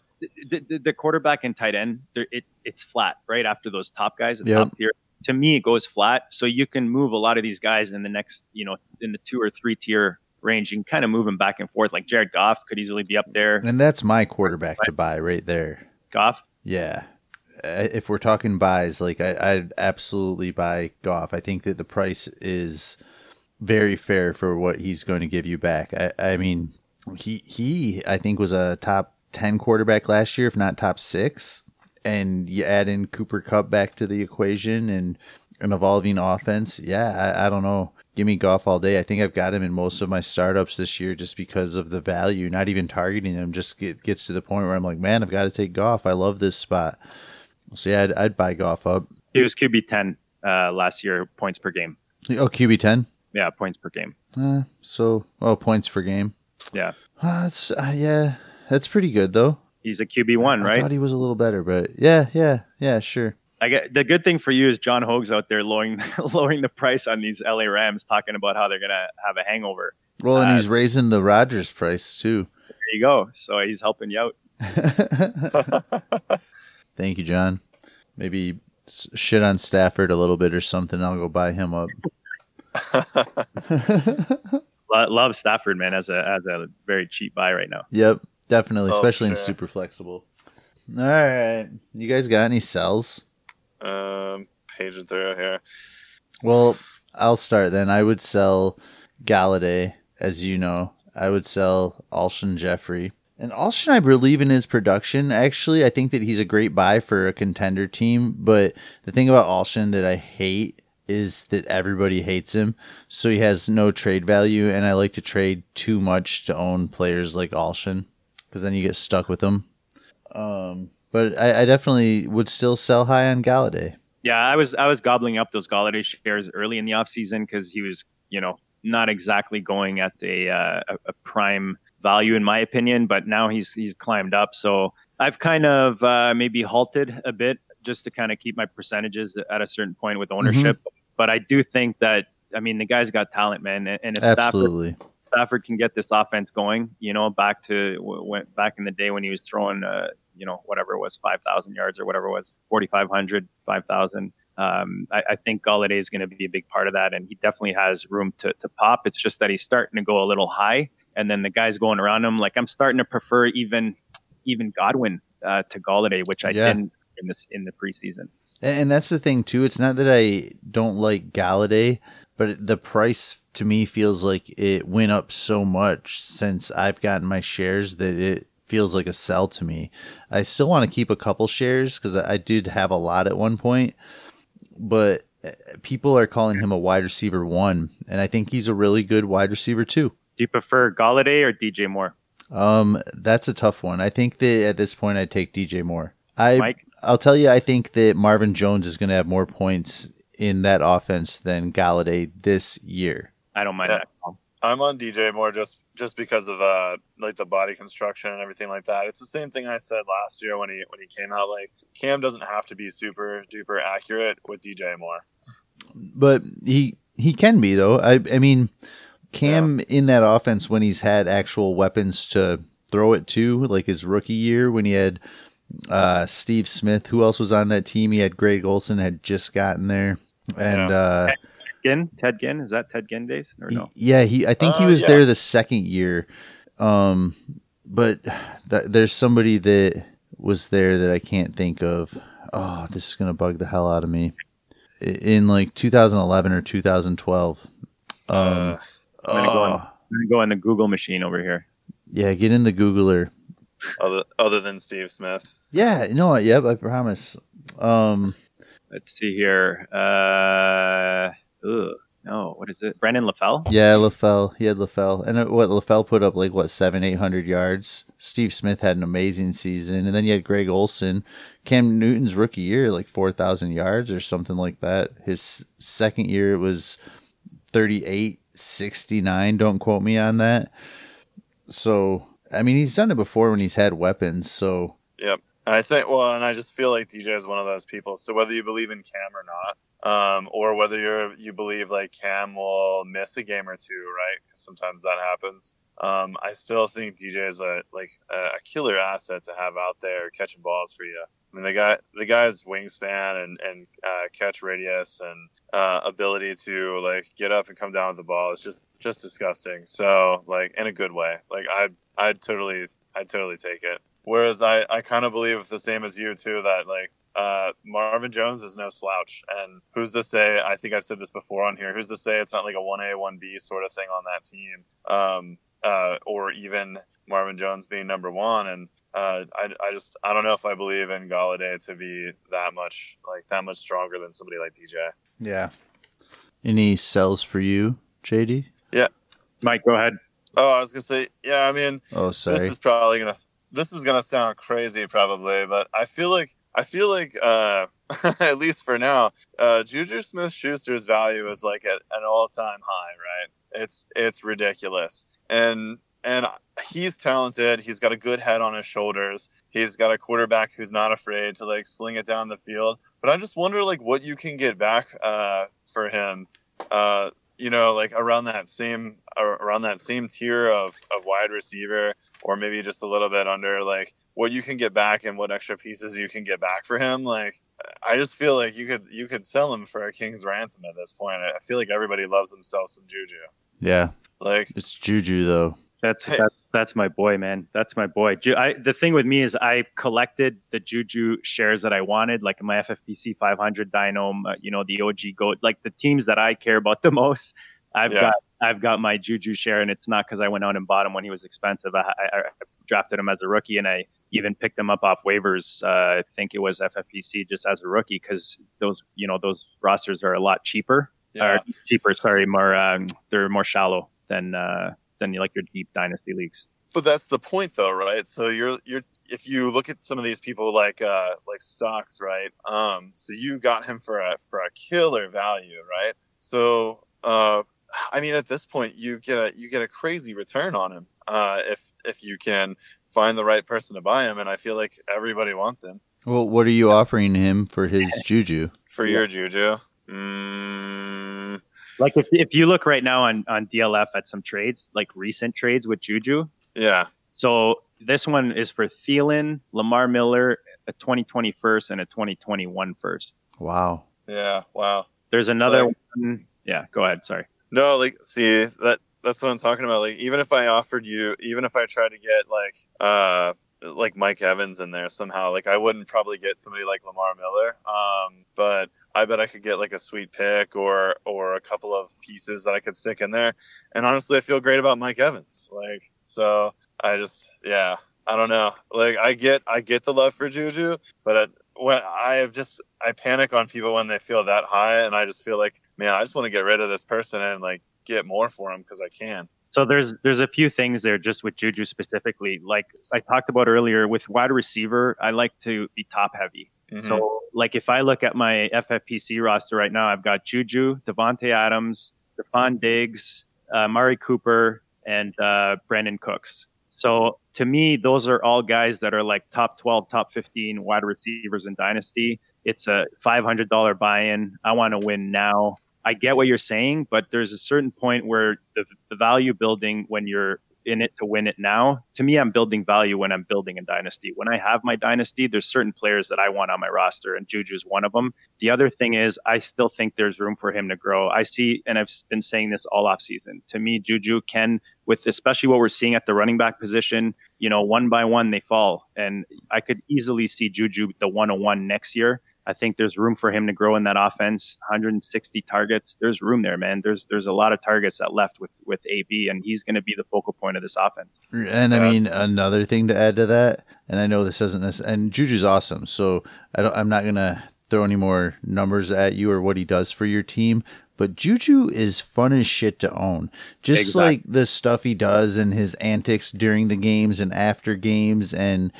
the, the, the quarterback and tight end, it, it's flat right after those top guys, the Yep. top tier. To me, it goes flat. So you can move a lot of these guys in the next, you know, in the two or three tier range. You can kind of move them back and forth. Like Jared Goff could easily be up there. And that's my quarterback to buy right there. Goff, Yeah. Uh, If we're talking buys, like I, I'd absolutely buy Goff. I think that the price is very fair for what he's going to give you back. I, I mean, he he I think was a top ten quarterback last year, if not top six. And you add in Cooper Kupp back to the equation and an evolving offense. Yeah, I, I don't know. Give me Goff all day. I think I've got him in most of my startups this year just because of the value. Not even targeting him, just get, gets to the point where I'm like, man, I've got to take Goff. I love this spot. Yeah, I'd, I'd buy Goff up. he was QB 10 uh, last year, points per game. Oh, QB ten. Yeah, points per game. Uh, so oh, points per game. Yeah. Uh, that's uh, yeah, that's pretty good though. He's a QB one, right? I thought he was a little better, but yeah, yeah, yeah, sure. I get the good thing for you is John Hogue's out there lowering lowering the price on these LA Rams, talking about how they're gonna have a hangover. Well, and Uh, he's raising the Rodgers price too. There you go. So he's helping you out. Thank you, John. Maybe shit on Stafford a little bit or something. I'll go buy him up. Love Stafford, man, as a as a very cheap buy right now. Yep, definitely, Oh, especially in super flexible. All right, you guys got any sells? um, paging through here. Well, I'll start then. I would sell Golladay, as you know. I would sell Alshon Jeffery. And Alshon, I believe in his production. Actually, I think that he's a great buy for a contender team. But the thing about Alshon that I hate is that everybody hates him. So he has no trade value. And I like to trade too much to own players like Alshon because then you get stuck with them. Um, but I, I definitely would still sell high on Golladay. Yeah, I was I was gobbling up those Golladay shares early in the offseason because he was, you know, not exactly going at a, uh, a prime value in my opinion, but now he's he's climbed up. So I've kind of uh, maybe halted a bit just to kind of keep my percentages at a certain point with ownership. But I do think that I mean the guy's got talent, man, and if Stafford Absolutely. Stafford can get this offense going, you know, back to when back in the day when he was throwing, uh, you know, whatever it was, five thousand yards or whatever it was, 4,500, 5,000. Um, I, I, think Golladay is going to be a big part of that, and he definitely has room to, to pop. It's just that he's starting to go a little high, and then the guys going around him. Like I'm starting to prefer even even Godwin uh, to Golladay, which I yeah. didn't in this in the preseason. And that's the thing too. It's not that I don't like Golladay, but the price to me feels like it went up so much since I've gotten my shares that it feels like a sell to me. I still want to keep a couple shares because I did have a lot at one point, but uh, people are calling him a wide receiver one, and I think he's a really good wide receiver too. Do you prefer Golladay or DJ Moore? Um, that's a tough one. I think that at this point I'd take DJ Moore. I Mike? I'll tell you, I think that Marvin Jones is going to have more points in that offense than Golladay this year. I don't mind yeah. that. I'm on DJ Moore just just because of uh like the body construction and everything like that. It's the same thing I said last year when he when he came out. Like Cam doesn't have to be super duper accurate with DJ Moore, but he he can be though. I I mean, Cam yeah. in that offense when he's had actual weapons to throw it to, like his rookie year when he had uh, Steve Smith. Who else was on that team? He had Greg Olsen had just gotten there, and yeah. uh, Ted Ginn. Ted Ginn is that Ted Ginn days or no? Yeah, he. I think uh, he was yeah. there the second year. Um, but th- there's somebody that was there that I can't think of. Oh, this is gonna bug the hell out of me. In like 2011 or 2012. Um, uh, I'm gonna, go on, I'm gonna go on the Google machine over here. Yeah, get in the Googler. Other other than Steve Smith. Yeah, no, yep, I promise. Um, let's see here. Uh, ugh, no, what is it? Brandon LaFell? Yeah, LaFell. He had LaFell, and what LaFell put up like what seven, eight hundred yards. Steve Smith had an amazing season, and then you had Greg Olsen. Cam Newton's rookie year, like four thousand yards or something like that. His second year, it was 38, 69. Don't quote me on that. So, I mean, he's done it before when he's had weapons. So, yep. I think, well, and I just feel like DJ is one of those people. So whether you believe in Cam or not, um, or whether you're you believe like Cam will miss a game or two, right? Because sometimes that happens. Um, I still think DJ is a like a killer asset to have out there catching balls for you. I mean, the guy, the guy's wingspan and and uh, catch radius and uh, ability to like get up and come down with the ball is just just disgusting. So like in a good way. Like I I'd totally I'd totally take it. Whereas I, I kind of believe the same as you too that like uh, Marvin Jones is no slouch, and who's to say? I think I've said this before on here. Who's to say it's not like a one A one B sort of thing on that team, um, uh, or even Marvin Jones being number one? And uh, I, I just I don't know if I believe in Golladay to be that much like that much stronger than somebody like DJ. Yeah. Any sells for you, JD? Yeah. Mike, go ahead. Oh, I was gonna say, yeah. I mean, oh, sorry. This is probably gonna this is gonna sound crazy probably, but I feel like I feel like uh, at least for now, uh, Juju Smith Schuster's value is like at an all time high, right? It's it's ridiculous. And and he's talented. He's got a good head on his shoulders. He's got a quarterback who's not afraid to like sling it down the field. But I just wonder like what you can get back uh, for him. Uh, you know, like around that same around that same tier of, of wide receiver or maybe just a little bit under like what you can get back and what extra pieces you can get back for him like i just feel like you could you could sell him for a king's ransom at this point i feel like everybody loves themselves some juju yeah like it's juju though that's hey. that's, that's my boy man that's my boy I, the thing with me is i collected the juju shares that i wanted like my ffpc 500 dynamo uh, you know the og goat like the teams that i care about the most I've yeah. got I've got my Juju share, and it's not because I went out and bought him when he was expensive. I, I, I, drafted him as a rookie, and I even picked him up off waivers. Uh, I think it was FFPC just as a rookie because those you know those rosters are a lot cheaper. Yeah. Or cheaper, sorry, more um, they're more shallow than uh, than you like your deep dynasty leagues. But that's the point, though, right? So you're you're if you look at some of these people like uh, like stocks, right? Um, so you got him for a for a killer value, right? So uh, I mean, at this point, you get a you get a crazy return on him uh, if if you can find the right person to buy him, and I feel like everybody wants him. Well, what are you offering him for his juju? For your juju, mm, Like if, if you look right now on, on DLF at some trades, like recent trades with Juju. Yeah. So this one is for Thielen, Lamar Miller, a 2020 first and a 2021 first. Wow. Yeah. Wow. There's another Like- one. Yeah, go ahead. Sorry. No, like see that that's what I'm talking about. Like even if I offered you, even if I tried to get like uh like Mike Evans in there somehow, like I wouldn't probably get somebody like Lamar Miller. Um, but I bet I could get like a sweet pick or or a couple of pieces that I could stick in there. And honestly, I feel great about Mike Evans. Like so, I just yeah, I don't know. Like I get I get the love for Juju, but it, when I have just I panic on people when they feel that high, and I just feel like man, I just want to get rid of this person and like get more for him because I can. So there's there's a few things there just with Juju specifically. Like I talked about earlier with wide receiver, I like to be top heavy. Mhm. So like if I look at my FFPC roster right now, I've got Juju, Davante Adams, Stefon Diggs, uh, Murray Cooper, and uh, Brandin Cooks. So to me, those are all guys that are like top 12, top 15 wide receivers in Dynasty. It's a $500 buy-in. I want to win now. I get what you're saying, but there's a certain point where the, the value building when you're in it to win it now. To me, I'm building value when I'm building a dynasty. When I have my dynasty, there's certain players that I want on my roster, and Juju's one of them. The other thing is, I still think there's room for him to grow. I see, and I've been saying this all off season. To me, Juju can, with especially what we're seeing at the running back position, you know, one by one they fall, and I could easily see Juju the 101 next year. I think there's room for him to grow in that offense. 160 targets. There's room there, man. There's there's a lot of targets that left with with AB, and he's going to be the focal point of this offense. And I uh, mean, another thing to add to that, and I know this isn't this, and Juju's awesome. So I don't, I'm not gonna throw any more numbers at you or what he does for your team. But Juju is fun as shit to own. Just Exactly. like the stuff he does and his antics during the games and after games and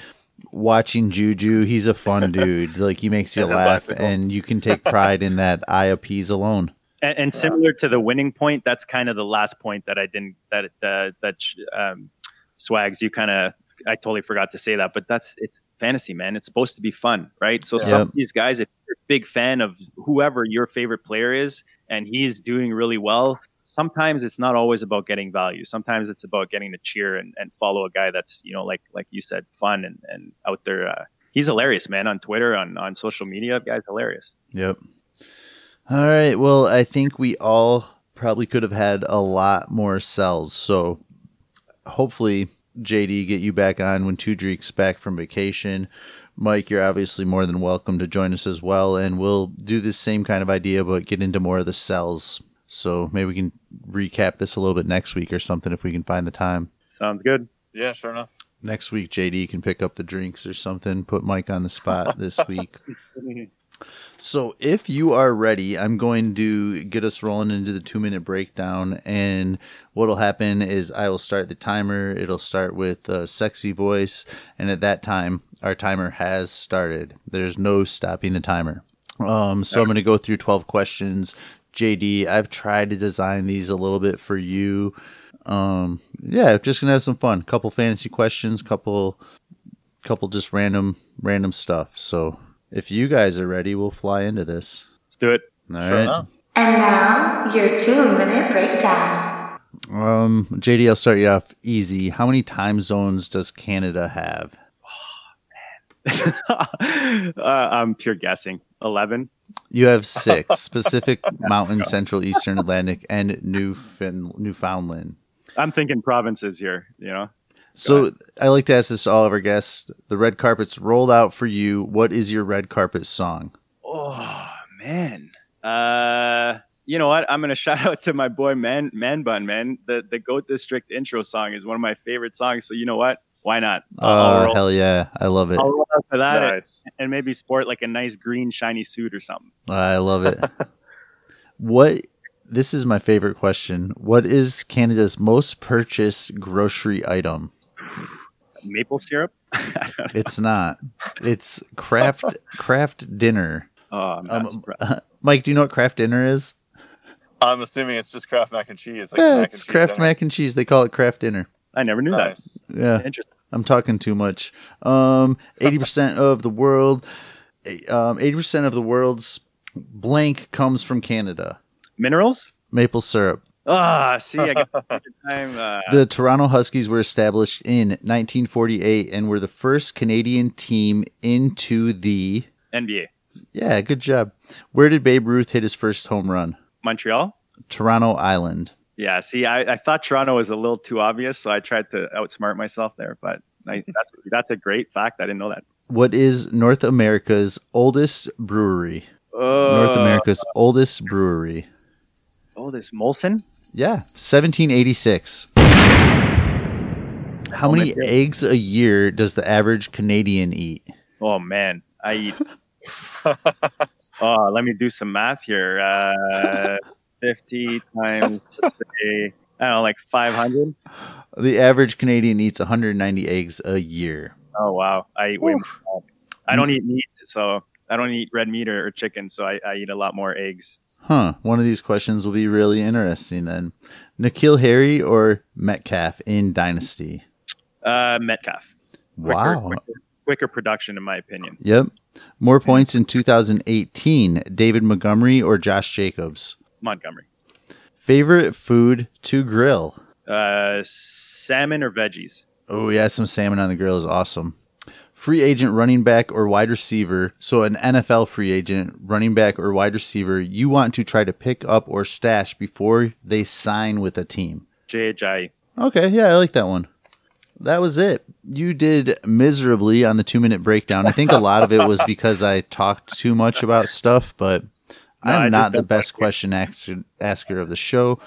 watching Juju, he's a fun dude. Like he makes you laugh bicycle. and you can take pride in that eye appease alone. And, and similar to the winning point, that's kind of the last point that I didn't that uh, that um, swags. You kind of I totally forgot to say that, but that's it's fantasy, man. It's supposed to be fun, right? So some of these guys, if you're a big fan of whoever your favorite player is, and he's doing really well. Sometimes it's not always about getting value. Sometimes it's about getting to cheer and, and follow a guy that's you know like like you said, fun and, and out there. Uh, he's hilarious, man. On Twitter, on on social media, guy's hilarious. Yep. All right. Well, I think we all probably could have had a lot more cells. So hopefully, JD, get you back on when Two Drinks back from vacation. Mike, you're obviously more than welcome to join us as well, and we'll do this same kind of idea, but get into more of the cells. So maybe we can recap this a little bit next week or something if we can find the time. Sounds good. Yeah, sure enough. Next week, JD can pick up the drinks or something. Put Mike on the spot this week. So, if you are ready, I'm going to get us rolling into the two minute breakdown. And what'll happen is I will start the timer. It'll start with a sexy voice. And at that time, our timer has started. There's no stopping the timer. Um, so, I'm going to go through 12 questions. JD, I've tried to design these a little bit for you. Um, yeah, just gonna have some fun. Couple fantasy questions, couple, couple just random, random stuff. So if you guys are ready, we'll fly into this. Let's do it. All right. Sure enough. And now, your two minute breakdown. Um, JD, I'll start you off easy. How many time zones does Canada have? Uh, I'm pure guessing. Eleven. You have six: Pacific, Mountain, Central, Eastern Atlantic, and Newfin- Newfoundland. I'm thinking provinces here. You know. So I like to ask this to all of our guests. The red carpet's rolled out for you. What is your red carpet song? Oh man. Uh, you know what? I'm gonna shout out to my boy Man Man Bun. Man, the the Goat District intro song is one of my favorite songs. So you know what? Why not? I'll, I'll Uh, hell yeah, I love it. I'll roll out for that Nice. and maybe sport like a nice green shiny suit or something. I love it. what? This is my favorite question. What is Canada's most purchased grocery item? Maple syrup. I don't know. It's not. It's Kraft Kraft dinner. oh, I'm not Um, surprised. Mike, do you know what Kraft dinner is? I'm assuming it's just Kraft mac and cheese. Like yeah, mac it's and cheese Kraft dinner. mac and cheese. They call it Kraft dinner. I never knew Nice. Yeah. Interesting. I'm talking too much. Um, eighty percent of the world, um, eighty percent of the world's blank comes from Canada. Minerals. Maple syrup. Ah, see, I got time. Uh, The Toronto Huskies were established in 1948 and were the first Canadian team into the. NBA, Yeah, good job. Where did Babe Ruth hit his first home run? Montreal. Toronto Island. Yeah, see, I, I thought Toronto was a little too obvious, so I tried to outsmart myself there. But I, that's that's a great fact. I didn't know that. What is North America's oldest brewery? Uh, North America's oldest brewery. Oh, this Molson. Yeah, 1786. How many eggs a year does the average Canadian eat? Oh man, I eat. oh, let me do some math here. Uh, Fifty times, let's say, I don't know, like five hundred. The average Canadian eats 190 eggs a year. Oh wow, I eat way more. I don't eat meat, so I don't eat red meat or, or chicken, so I, I eat a lot more eggs. Huh. One of these questions will be really interesting then. N'Keal Harry or Metcalf in Dynasty? Uh, Metcalf. Quicker, Wow. quicker, quicker production, in my opinion. Yep. More points in 2018. David Montgomery or Josh Jacobs? Montgomery. Favorite food to grill? Uh, salmon or veggies? Oh, yeah, some salmon on the grill is awesome. Free agent, running back, or wide receiver. So, an NFL free agent, running back, or wide receiver you want to try to pick up or stash before they sign with a team. JHI. Okay, yeah, I like that one. That was it. You did miserably on the two minute breakdown. I think a lot of it was because I talked too much about stuff, but No, I I'm not the best question asker, asker of the show.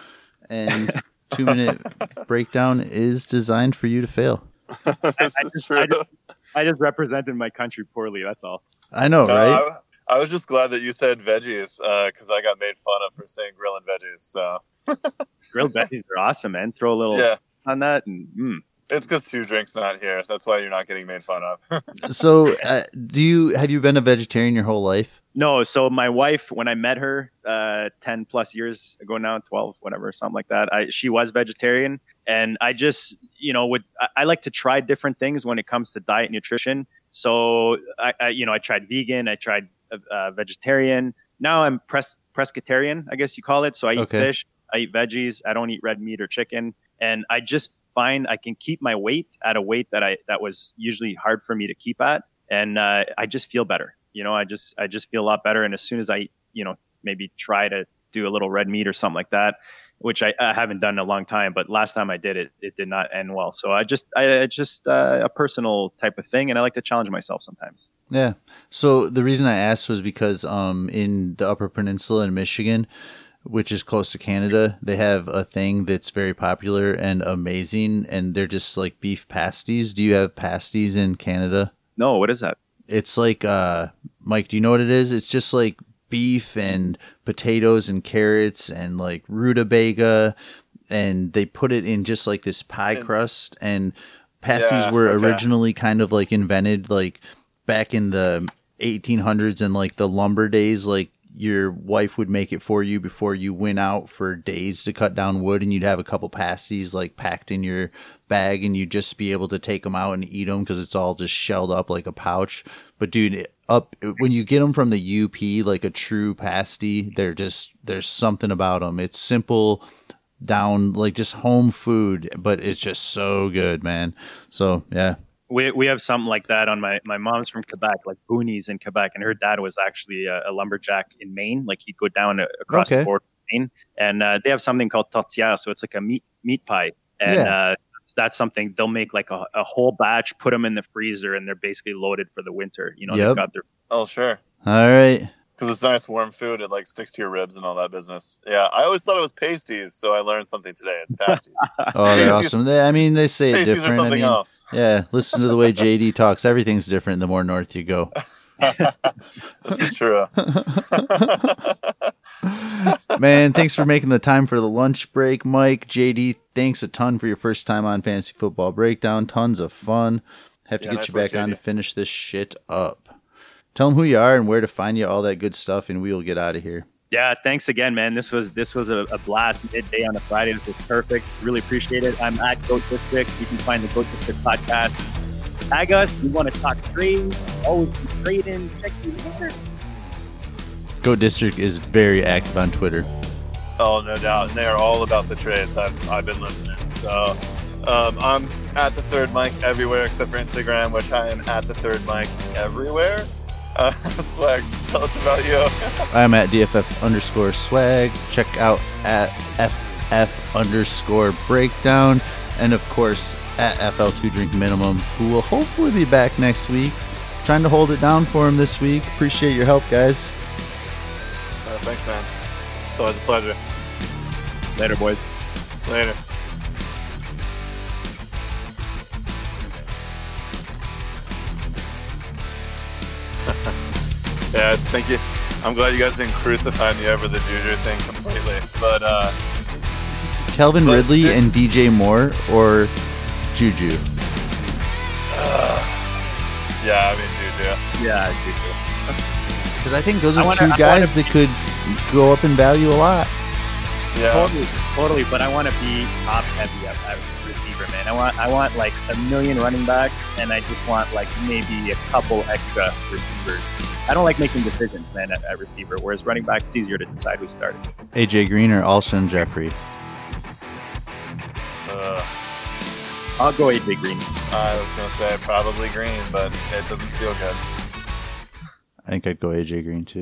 And two minute breakdown is designed for you to fail. this I is just- true. I just- I just represented my country poorly. That's all. I know, No, right? I, I was just glad that you said veggies because I got made fun of for saying grilling veggies. So Grilled veggies are awesome, man. Throw a little yeah, on that, and mm. it's because two drinks not here. That's why you're not getting made fun of. So, uh, do you have you been a vegetarian your whole life? No, so my wife, when I met her uh, 10 plus years ago now, 12, whatever, something like that, I, she was vegetarian. And I just, you know, would I, I like to try different things when it comes to diet and nutrition. So, I, I you know, I tried vegan, I tried uh, uh, vegetarian. Now I'm pres- pescatarian, I guess you call it. So I eat Okay. fish, I eat veggies, I don't eat red meat or chicken. And I just find I can keep my weight at a weight that I that was usually hard for me to keep at, and uh, I just feel better. You know, I just I just feel a lot better. And as soon as I, you know, maybe try to do a little red meat or something like that, which I, I haven't done in a long time, but last time I did it, it did not end well. So I just I it's just uh, a personal type of thing, and I like to challenge myself sometimes. Yeah. So the reason I asked was because um in the Upper Peninsula in Michigan, which is close to Canada, they have a thing that's very popular and amazing and they're just like beef pasties. Do you have pasties in Canada? No, what is that? It's like uh Mike, do you know what it is? It's just like beef and potatoes and carrots and like rutabaga and they put it in just like this pie crust and pasties Yeah, were okay. originally kind of like invented like back in the 1800s and like the lumber days like your wife would make it for you before you went out for days to cut down wood and you'd have a couple pasties like packed in your bag and you'd just be able to take them out and eat them because it's all just shelled up like a pouch. But dude up when you get them from the up like a true pasty they're just there's something about them it's simple down like just home food but it's just so good man. So yeah We, we have something like that on my my mom's from Quebec, like boonies in Quebec, and her dad was actually a, a lumberjack in Maine. Like he'd go down uh, across Okay. the border in Maine, and uh, they have something called tourtière, so it's like a meat meat pie, and Yeah. uh, that's something they'll make like a, a whole batch, put them in the freezer, and they're basically loaded for the winter. You know, Yep. they've got their oh sure, all right because it's nice warm food. It like sticks to your ribs and all that business. Yeah, I always thought it was pasties, so I learned something today. It's pasties. oh they're Pasties- awesome They- i mean they say it pasties different are I something mean, else. yeah listen to the way jd talks everything's different the more north you go this is true. Man, thanks for making the time for the lunch break, Mike. JD, thanks a ton for your first time on Fantasy Football Breakdown. Tons of fun. Have to Yeah, get nice you work, back on to finish this shit up. Tell them who you are and where to find you, all that good stuff, and we will get out of here. Yeah, thanks again, man. This was this was a, a blast midday on a Friday. This was perfect. Really appreciate it. I'm at Goat District. You can find the Goat District podcast. Tag us. We want to talk trades. Always be trading. Check the Twitter. Goat District is very active on Twitter. Oh, no doubt. And they are all about the trades. I've, I've been listening. So um, I'm at the third mic everywhere except for Instagram, which I am at the third mic everywhere. Uh, Swag, tell us about you. I'm at DFF underscore swag. Check out at FF underscore breakdown. And of course, at FL2 Drink Minimum, who will hopefully be back next week. Trying to hold it down for him this week. Appreciate your help, guys. Uh, thanks, man. It's always a pleasure. Later, boys. Later. Yeah, thank you. I'm glad you guys didn't crucify me over the Juju thing completely. But uh, Calvin But- Ridley and DJ Moore or Juju? yeah, I mean Juju. Yeah, Juju. Because I think those are wanna- two guys wanna that could go up in value a lot. Yeah, Totally, totally. But I want to be top heavy at, at receiver, man. I want, I want like a million running backs, and I just want like maybe a couple extra receivers. I don't like making decisions, man, at, at receiver. Whereas running back, it's easier to decide who started. AJ Green or Alshon Jeffery? uh, I'll go AJ Green. I was gonna say probably green, but it doesn't feel good. I think I'd go AJ Green too.